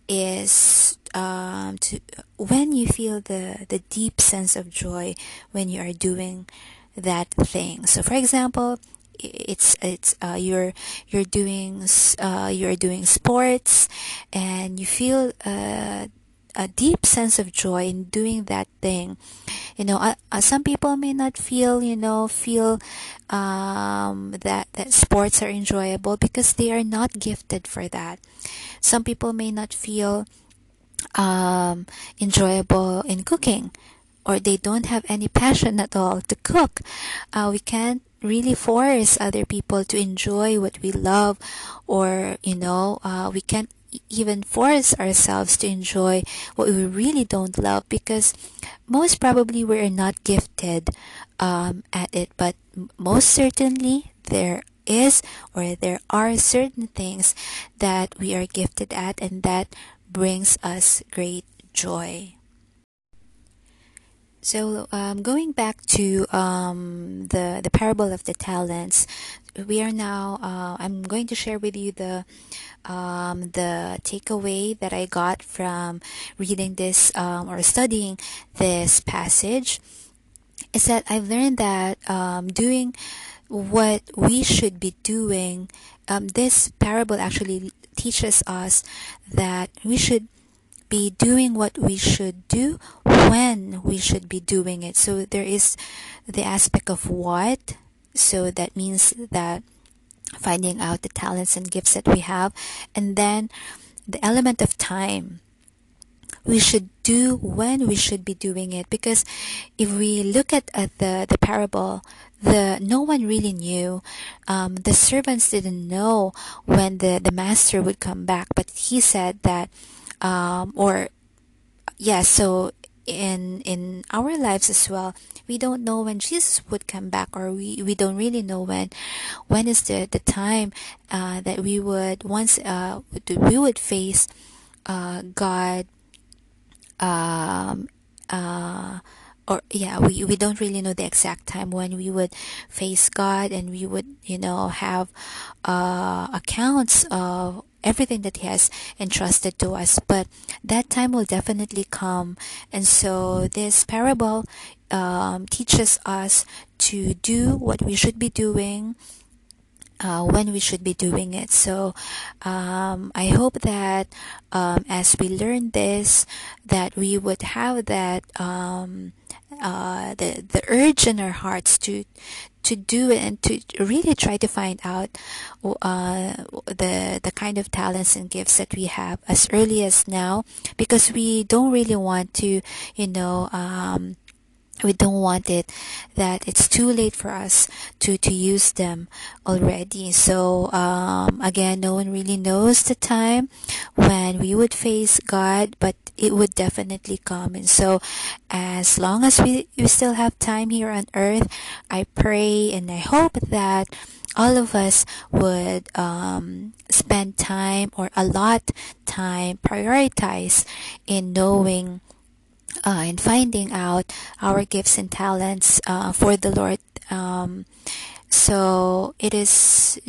is um, to when you feel the the deep sense of joy when you are doing that thing. So, for example, it's it's uh, you're you're doing uh, you're doing sports and you feel uh, a deep sense of joy in doing that thing. You know uh, uh, some people may not feel you know feel um, that that sports are enjoyable because they are not gifted for that. Some people may not feel um, enjoyable in cooking or they don't have any passion at all to cook. Uh, we can't really force other people to enjoy what we love or you know uh, we can't even force ourselves to enjoy what we really don't love because most probably we're not gifted um, at it. But most certainly there is or there are certain things that we are gifted at and that brings us great joy so um, going back to um, the the parable of the talents, we are now. Uh, I'm going to share with you the um, the takeaway that I got from reading this um, or studying this passage. Is that I've learned that um, doing what we should be doing. Um, this parable actually teaches us that we should be doing what we should do when we should be doing it. So there is the aspect of what. So that means that finding out the talents and gifts that we have. And then the element of time. We should do when we should be doing it because if we look at, at the, the parable, the no one really knew. Um, the servants didn't know when the, the master would come back, but he said that um, or yeah so in in our lives as well we don't know when jesus would come back or we we don't really know when when is the the time uh, that we would once uh, we would face uh, god um, uh, or yeah we, we don't really know the exact time when we would face god and we would you know have uh, accounts of everything that He has entrusted to us. But that time will definitely come. And so this parable um, teaches us to do what we should be doing. Uh, when we should be doing it. So um, I hope that um, as we learn this, that we would have that um, uh, the the urge in our hearts to to do it and to really try to find out uh, the the kind of talents and gifts that we have as early as now because we don't really want to you know um, we don't want it that it's too late for us to to use them already. So um, again no one really knows the time when we would face god but it would definitely come. And so as long as we, we still have time here on earth i pray and i hope that all of us would um, spend time or a lot time prioritize in knowing uh, in finding out our gifts and talents uh, for the Lord. Um, so it is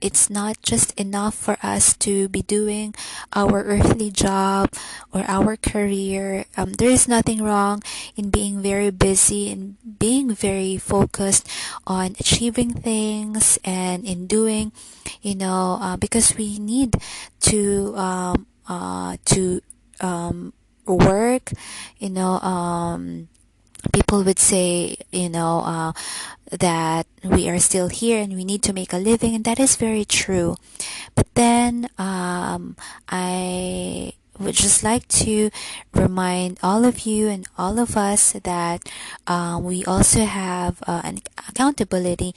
it's not just enough for us to be doing our earthly job or our career um, there is nothing wrong in being very busy and being very focused on achieving things and in doing you know uh, because we need to um, uh, to um, work you know um, people would say you know uh, that we are still here and we need to make a living and that is very true. But then um, i would just like to remind all of you and all of us that um, we also have uh, an accountability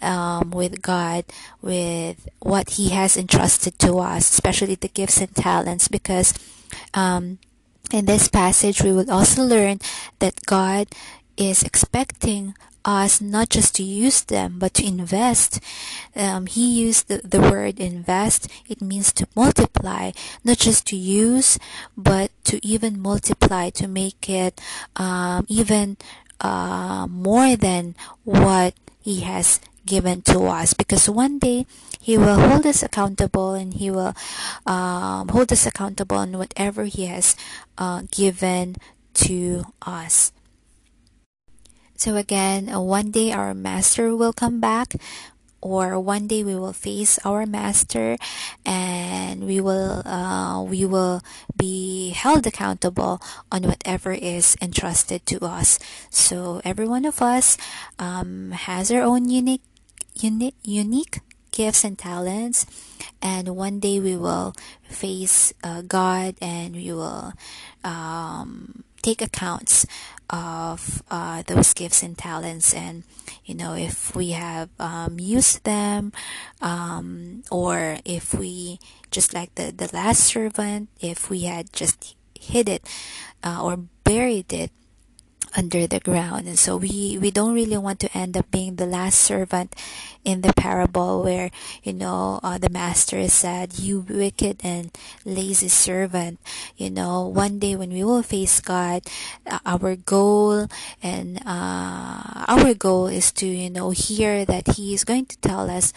um, with God with what He has entrusted to us, especially the gifts and talents, because um, in this passage we will also learn that God is expecting us not just to use them but to invest. Um, he used the, the word invest. It means to multiply, not just to use, but to even multiply to make it um, even uh, more than what He has given to us. Because one day He will hold us accountable and He will um, hold us accountable on whatever He has uh, given to us. So again, uh, one day our master will come back or one day we will face our master and we will uh, we will be held accountable on whatever is entrusted to us so every one of us um, has our own unique unique unique gifts and talents and one day we will face uh, god and we will um, take accounts of uh, those gifts and talents. And you know if we have um, used them um, or if we just like the, the last servant if we had just hid it uh, or buried it under the ground. And so we, we don't really want to end up being the last servant in the parable where, you know, uh, the master said, you wicked and lazy servant. You know, one day when we will face God, uh, our goal and, uh, our goal is to, you know, hear that he is going to tell us,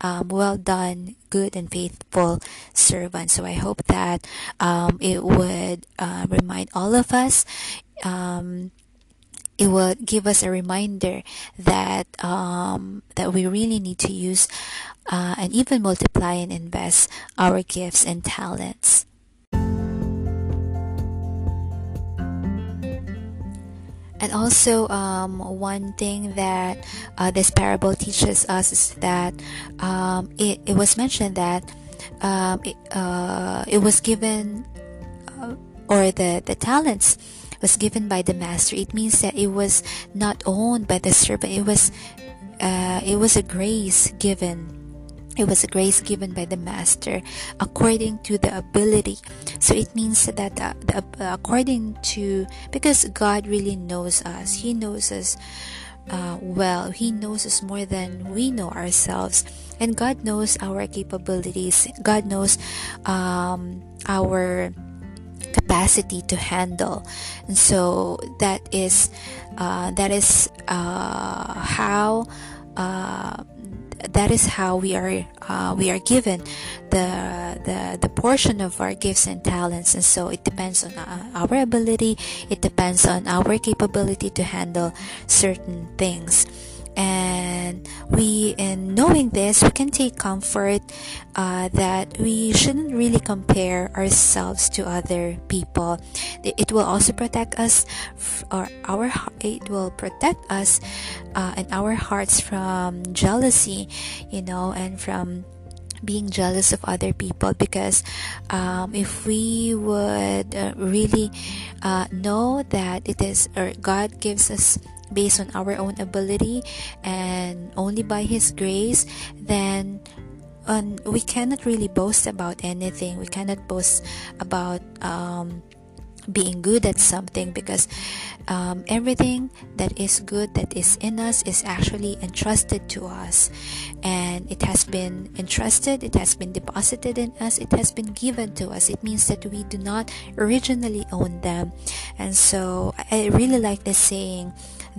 um, well done, good and faithful servant. So I hope that um, it would uh, remind all of us um, it will give us a reminder that um, that we really need to use uh, and even multiply and invest our gifts and talents. And also, um, one thing that uh, this parable teaches us is that um, it, it was mentioned that um, it, uh, it was given, uh, or the, the talents was given by the master, it means that it was not owned by the servant. It was uh, it was a grace given. It was a grace given by the master according to the ability. So it means that the, uh, according to because God really knows us. He knows us uh, well. He knows us more than we know ourselves. And God knows our capabilities. God knows um, our capacity to handle. And so that is uh, that is uh, how uh, that is how we are uh, we are given the, the the portion of our gifts and talents. And so it depends on uh, our ability. It depends on our capability to handle certain things and we in knowing this we can take comfort uh, that we shouldn't really compare ourselves to other people. It will also protect us or our it will protect us uh, and our hearts from jealousy you know and from being jealous of other people. Because um, if we would uh, really uh, know that it is or God gives us based on our own ability and only by His grace, then um, we cannot really boast about anything. We cannot boast about um, being good at something because um, everything that is good that is in us is actually entrusted to us. And it has been entrusted it has been deposited in us it has been given to us. It means that we do not originally own them. And so i really like the saying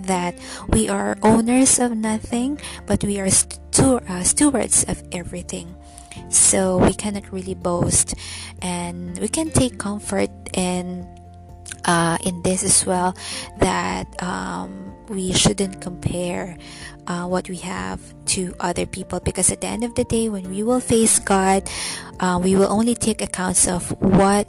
that we are owners of nothing but we are stu- uh, stewards of everything. So we cannot really boast and we can take comfort in uh, in this as well that um, we shouldn't compare uh, what we have to other people because at the end of the day when we will face god uh, we will only take accounts of what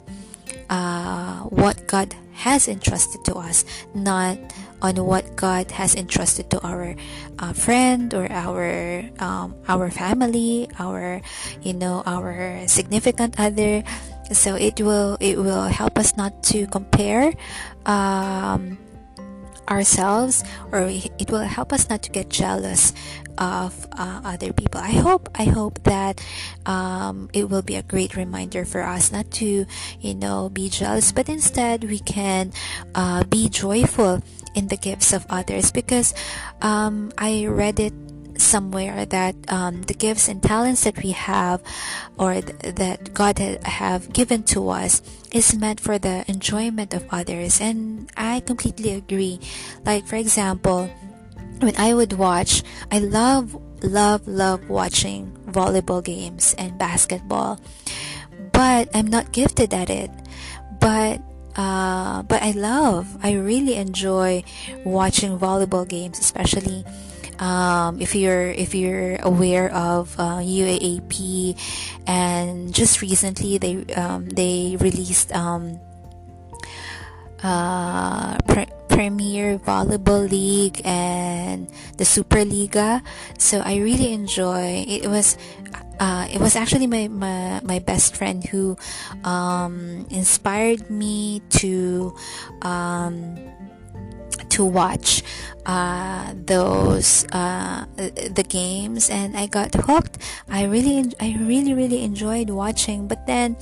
uh, what god has entrusted to us not on what god has entrusted to our uh, friend or our um, our family our you know our significant other. So it will it will help us not to compare um, ourselves or it will help us not to get jealous of uh, other people. I hope i hope that um, it will be a great reminder for us not to you know be jealous but instead we can uh, be joyful in the gifts of others because um, i read it somewhere that um, the gifts and talents that we have or th- that God ha- have given to us is meant for the enjoyment of others. And I completely agree. Like for example when I would watch I love love love watching volleyball games and basketball but I'm not gifted at it. But uh, but I love, I really enjoy watching volleyball games, especially um, if you're if you're aware of uh, UAAP, and just recently they um, they released um, uh, pre- Premier Volleyball League and the Superliga. So I really enjoy. It was uh, it was actually my, my, my best friend who um, inspired me to um, to watch uh, those uh, the games. And I got hooked. I really I really really enjoyed watching. But then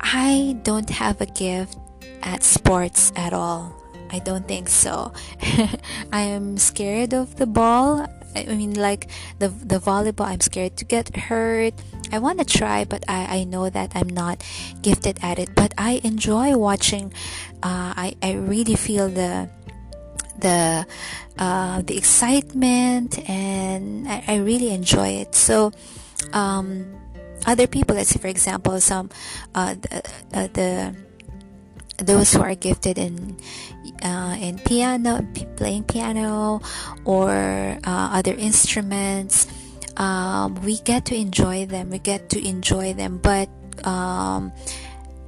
I don't have a gift at sports at all. I don't think so. *laughs* I am scared of the ball I mean like the the volleyball I'm scared to get hurt I want to try, but I, I know that I'm not gifted at it. But I enjoy watching. Uh, I I really feel the the uh, the excitement, and I, I really enjoy it. So. Um, other people, let's say for example, some uh, the, uh, the those who are gifted in uh, in piano, playing piano, or uh, other instruments um, we get to enjoy them we get to enjoy them but um,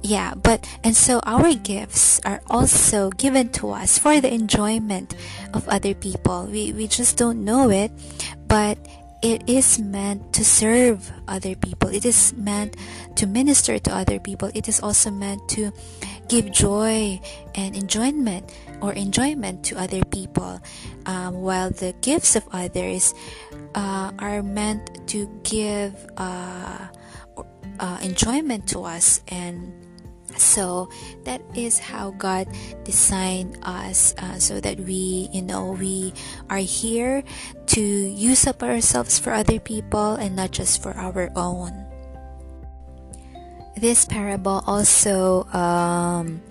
yeah but and so our gifts are also given to us for the enjoyment of other people. We, we just don't know it but it is meant to serve other people. It is meant to minister to other people it is also meant to give joy and enjoyment or enjoyment to other people um, while the gifts of others uh, are meant to give uh, uh, enjoyment to us. And so that is how god designed us uh, so that we you know we are here to use up ourselves for other people and not just for our own this parable also um,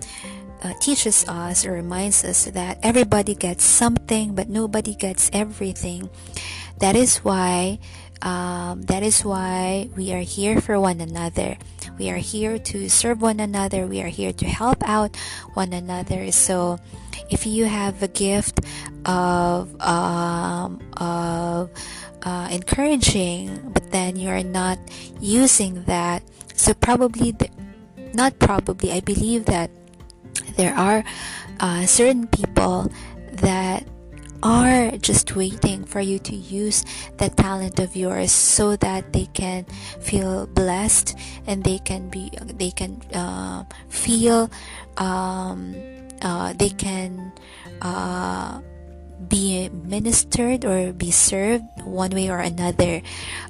uh, teaches us or reminds us that everybody gets something but nobody gets everything that is why um, that is why we are here for one another. We are here to serve one another. We are here to help out one another. So, if you have a gift of um, of uh, encouraging, but then you are not using that, so probably the, not probably. I believe that there are uh, certain people that are just waiting for you to use that talent of yours so that they can feel blessed and they can be they can uh, feel um, uh, they can uh, be ministered or be served one way or another.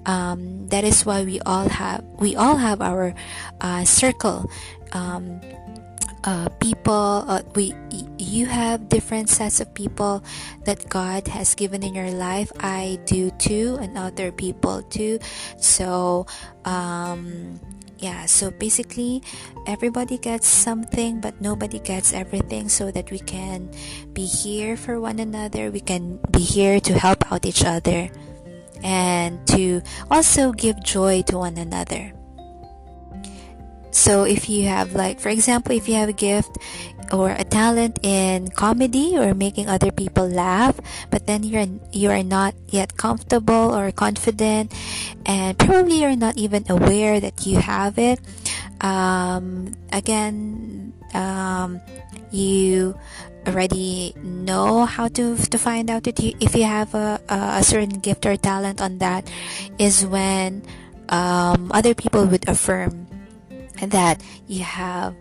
Um, that is why we all have we all have our uh, circle. Um, uh, people uh, we you have different sets of people that god has given in your life. I do too and other people too. So um yeah so basically everybody gets something but nobody gets everything so that we can be here for one another. We can be here to help out each other and to also give joy to one another. So if you have like for example if you have a gift or a talent in comedy or making other people laugh but then you're you are not yet comfortable or confident and probably you're not even aware that you have it um, again um, you already know how to to find out that you, if you have a, a certain gift or talent on that is when um, other people would affirm that you have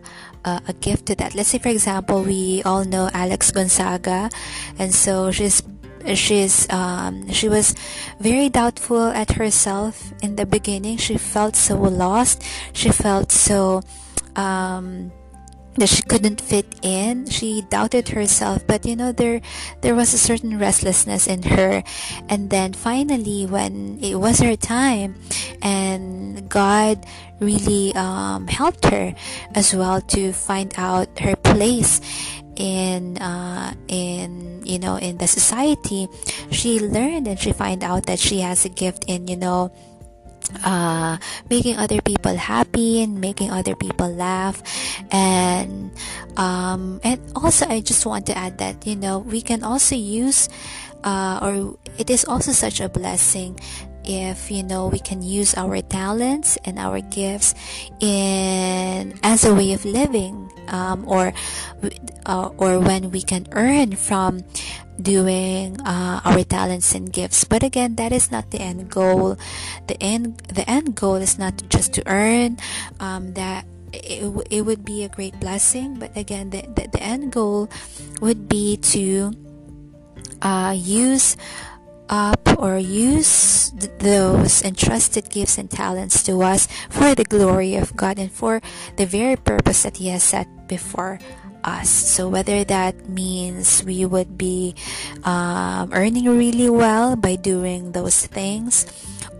uh, a gift to that. Let's say for example we all know alex gonzaga and so she's she's um, she was very doubtful at herself in the beginning. She felt so lost. She felt so um, that she couldn't fit in. She doubted herself but you know there there was a certain restlessness in her. And then finally when it was her time and god really um, helped her as well to find out her place in uh, in you know in the society she learned and she find out that she has a gift in you know uh, making other people happy and making other people laugh. And um, and also I just want to add that you know we can also use uh, or it is also such a blessing if you know we can use our talents and our gifts in as a way of living um, or uh, or when we can earn from doing uh, our talents and gifts. But again that is not the end goal. The end the end goal is not just to earn um, that it, it would be a great blessing. But again the, the, the end goal would be to uh, use up or use th- those entrusted gifts and talents to us for the glory of God and for the very purpose that He has set before us. So, whether that means we would be um, earning really well by doing those things,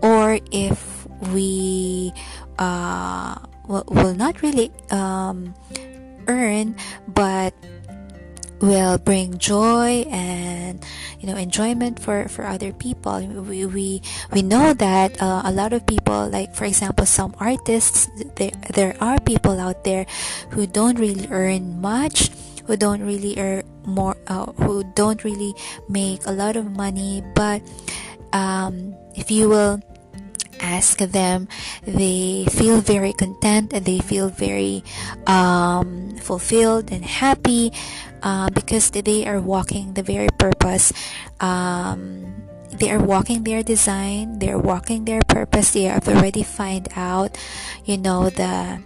or if we uh, will, will not really um, earn but will bring joy and you know enjoyment for for other people. We we, we know that uh, a lot of people like for example some artists there there are people out there who don't really earn much who don't really earn more uh, who don't really make a lot of money but um, if you will ask them they feel very content and they feel very um, fulfilled and happy uh, because they are walking the very purpose um, they are walking their design they're walking their purpose they have already find out you know the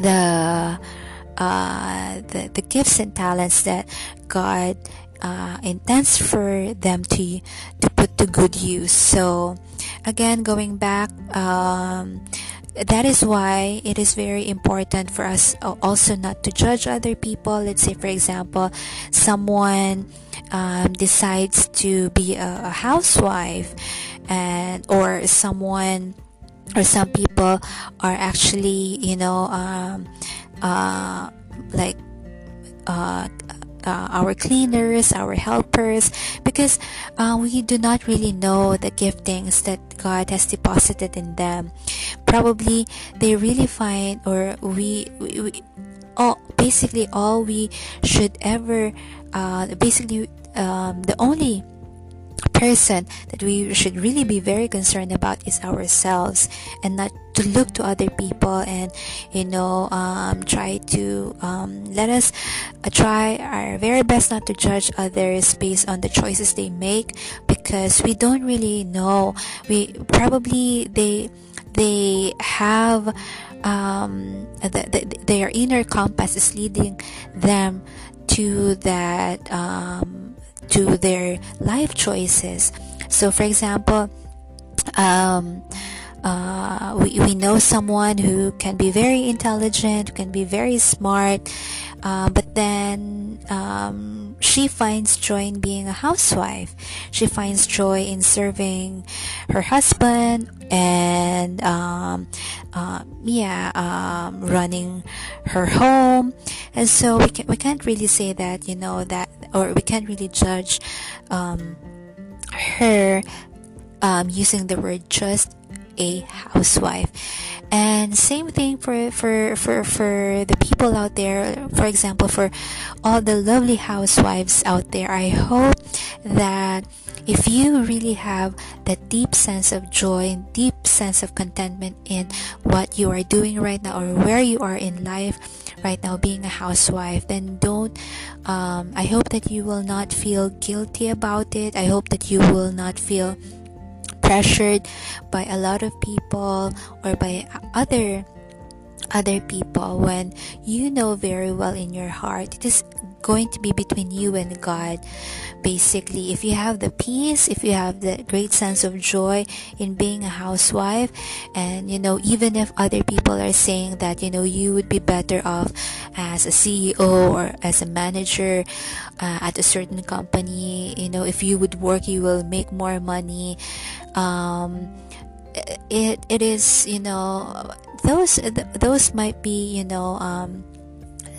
the uh, the, the gifts and talents that God uh, intends for them to to put to good use. So again, going back, um, that is why it is very important for us also not to judge other people. Let's say, for example, someone um, decides to be a, a housewife, and or someone or some people are actually, you know, um, uh, like uh, uh, our cleaners, our helpers, because uh, we do not really know the giftings that God has deposited in them. Probably they really find, or we, we, we all basically all we should ever, uh, basically um, the only person that we should really be very concerned about is ourselves and not to look to other people and you know um, try to um, let us uh, try our very best not to judge others based on the choices they make because we don't really know. We probably they they have um, the, the, their inner compass is leading them to that um, to their life choices. So, for example, um, uh, we, we know someone who can be very intelligent, can be very smart, uh, but then um, she finds joy in being a housewife. She finds joy in serving her husband and um, uh, yeah, um, running her home. And so we can, we can't really say that you know that, or we can't really judge um, her um, using the word just a housewife. And same thing for for for for the people out there. For example for all the lovely housewives out there i hope that if you really have that deep sense of joy and deep sense of contentment in what you are doing right now or where you are in life right now being a housewife then don't um, i hope that you will not feel guilty about it. I hope that you will not feel pressured by a lot of people or by other other people when you know very well in your heart it is going to be between you and God. Basically, if you have the peace, if you have the great sense of joy in being a housewife, and you know, even if other people are saying that you know you would be better off as a CEO or as a manager uh, at a certain company, you know, if you would work, you will make more money. Um, it it is you know those those might be you know um,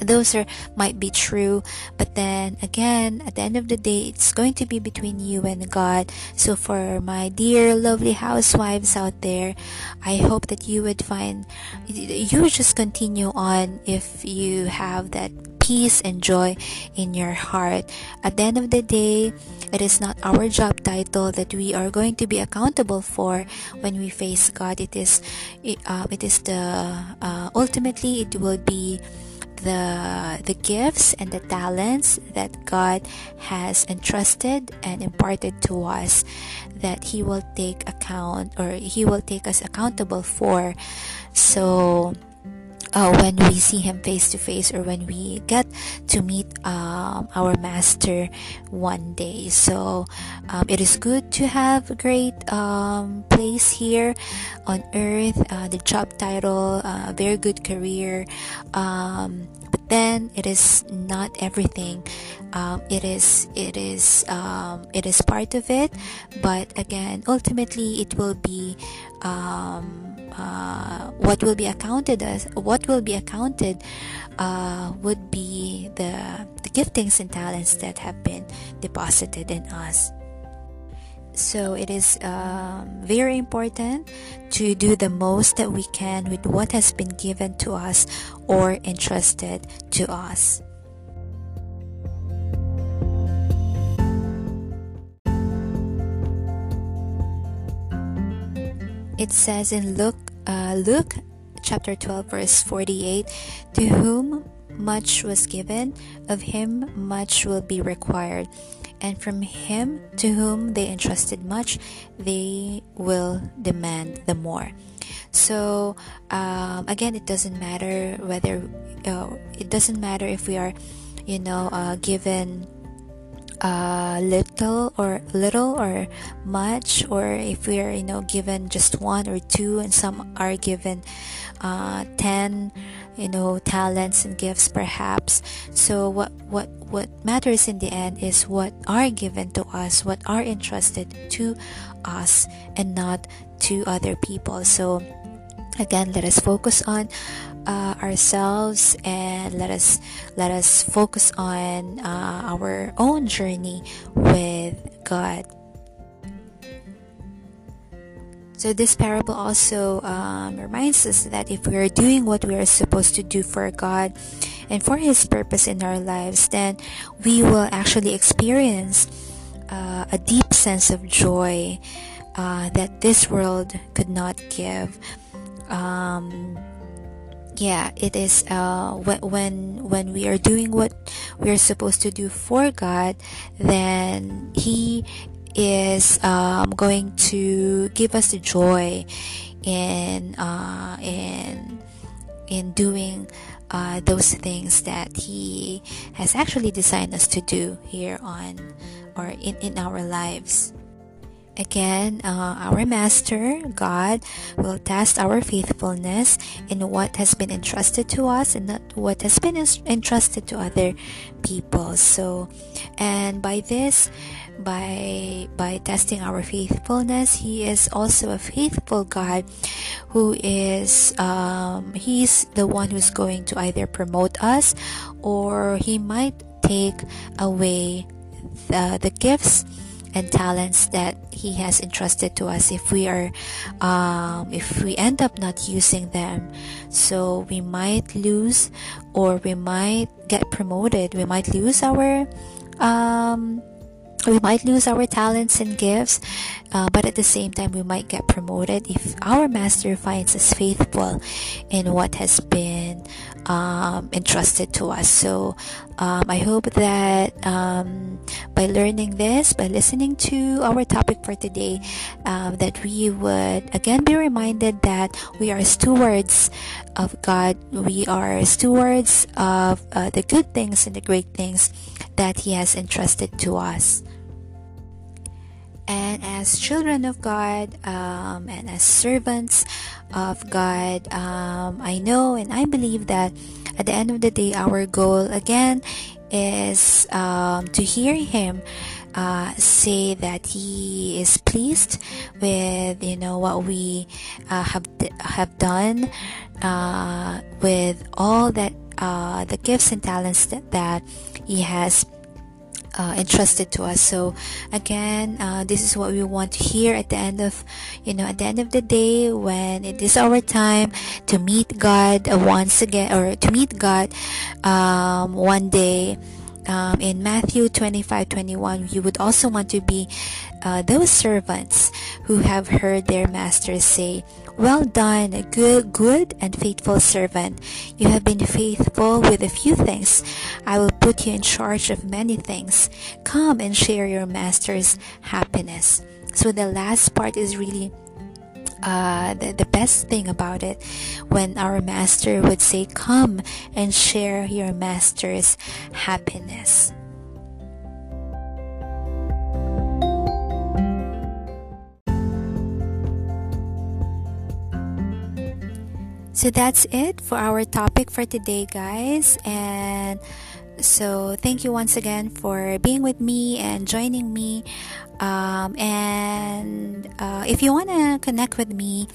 those are might be true but then again at the end of the day it's going to be between you and god. So for my dear lovely housewives out there i hope that you would find you just continue on if you have that peace and joy in your heart. At the end of the day it is not our job title that we are going to be accountable for when we face god. It is uh, it is the uh, ultimately it will be the the gifts and the talents that God has entrusted and imparted to us that he will take account or he will take us accountable for. So uh, when we see him face to face or when we get to meet um, our master one day. So um, it is good to have a great um, place here on earth. Uh, the job title uh, very good career. Um, but then it is not everything. Um, it is it is um, it is part of it. But again ultimately it will be um, uh, what will be accounted as what will be accounted uh, would be the, the giftings and talents that have been deposited in us. So it is um, very important to do the most that we can with what has been given to us or entrusted to us it says in Luke, uh, Luke chapter 12, verse 48 To whom much was given, of him much will be required. And from him to whom they entrusted much, they will demand the more. So, um, again, it doesn't matter whether, uh, it doesn't matter if we are, you know, uh, given uh, little or little or much or if we are you know given just one or two and some are given uh, 10 you know talents and gifts perhaps. So what what what matters in the end is what are given to us what are entrusted to us and not to other people. So again let us focus on uh, ourselves and let us let us focus on uh, our own journey with God. So this parable also um, reminds us that if we are doing what we are supposed to do for God and for His purpose in our lives, then we will actually experience uh, a deep sense of joy uh, that this world could not give. Um, yeah it is uh, when when we are doing what we are supposed to do for god then he is um, going to give us the joy in uh, in in doing uh, those things that he has actually designed us to do here on or in, in our lives Again, uh, our Master, God, will test our faithfulness in what has been entrusted to us and what has been entrusted to other people. So, and by this, by by testing our faithfulness, He is also a faithful God, who is um, He's the one who's going to either promote us, or He might take away the, the gifts and talents that he has entrusted to us. If we are um, if we end up not using them so we might lose or we might get promoted. We might lose our um, we might lose our talents and gifts, uh, but at the same time, we might get promoted if our master finds us faithful in what has been um, entrusted to us. So um, I hope that um, by learning this, by listening to our topic for today, um, that we would again be reminded that we are stewards of God. We are stewards of uh, the good things and the great things that He has entrusted to us. And as children of God um, and as servants of God, um, I know and I believe that at the end of the day, our goal again is um, to hear Him uh, say that He is pleased with you know what we uh, have have done uh, with all that uh, the gifts and talents that, that He has uh, entrusted to us. So again, uh, this is what we want to hear at the end of, you know, at the end of the day when it is our time to meet God once again, or to meet God um, one day. Um, in Matthew 25 21, you would also want to be uh, those servants who have heard their master say, well done, a good, good and faithful servant. You have been faithful with a few things. I will put you in charge of many things. Come and share your master's happiness. So the last part is really uh, the, the best thing about it when our master would say, Come and share your master's happiness. So that's it for our topic for today, guys. And so thank you once again for being with me and joining me. Um, and uh, if you want to connect with me,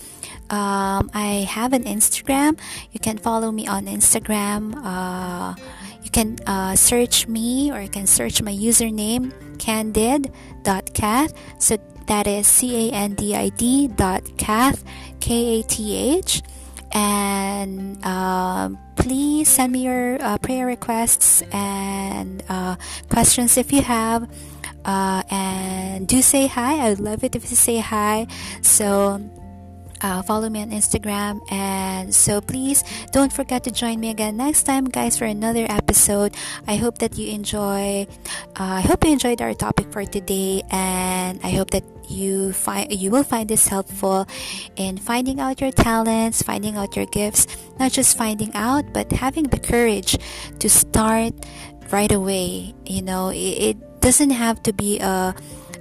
um, I have an Instagram. You can follow me on Instagram. Uh, you can uh, search me or you can search my username candid.kath. So that is C A N D I D dot kath, K A T H and um, please send me your uh, prayer requests and uh, questions if you have. Uh, and do say hi. I would love it if you say hi. So uh, follow me on Instagram. And so please don't forget to join me again next time, guys, for another episode. I hope that you enjoy. Uh, I hope you enjoyed our topic for today, and I hope that you find you will find this helpful in finding out your talents, finding out your gifts. Not just finding out, but having the courage to start right away. You know, it, it doesn't have to be a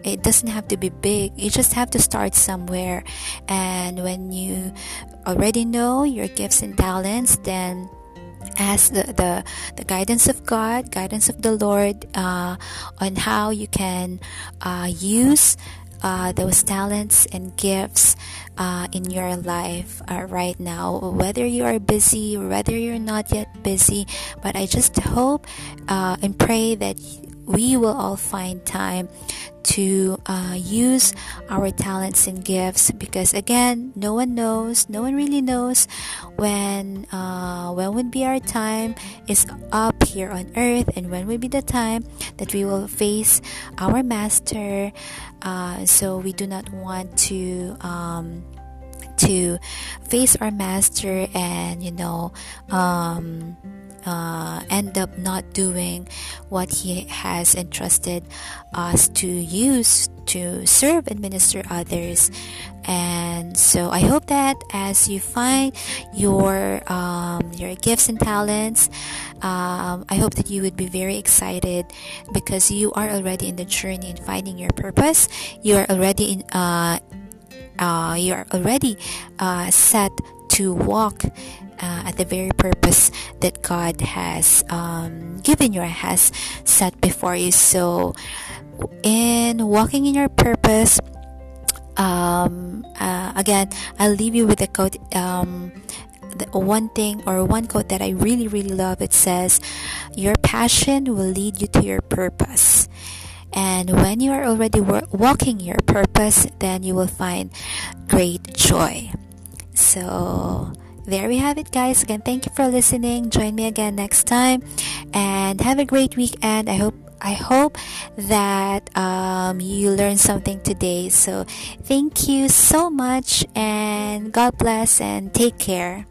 it doesn't have to be big you just have to start somewhere and when you already know your gifts and talents then ask the, the, the guidance of God, guidance of the Lord uh, on how you can uh, use uh, those talents and gifts uh, in your life uh, right now. Whether you are busy, whether you're not yet busy, but I just hope uh, and pray that we will all find time to uh, use our talents and gifts because again no one knows no one really knows when uh, when would be our time is up here on earth and when will be the time that we will face our master. Uh, so we do not want to um, to face our master and you know um, uh, end up not doing what He has entrusted us to use to serve and minister others. And so I hope that as you find your um, your gifts and talents, um, I hope that you would be very excited because you are already in the journey in finding your purpose. You are already in. Uh, uh, you are already uh, set to walk uh, at the very purpose that God has um, given you or has set before you. So, in walking in your purpose, um, uh, again, I'll leave you with a quote. Um, the one thing or one quote that I really, really love it says, Your passion will lead you to your purpose. And when you are already walking your purpose, then you will find great joy. So, there we have it, guys. Again, thank you for listening. Join me again next time, and have a great weekend. I hope I hope that um, you learned something today. So, thank you so much, and God bless, and take care.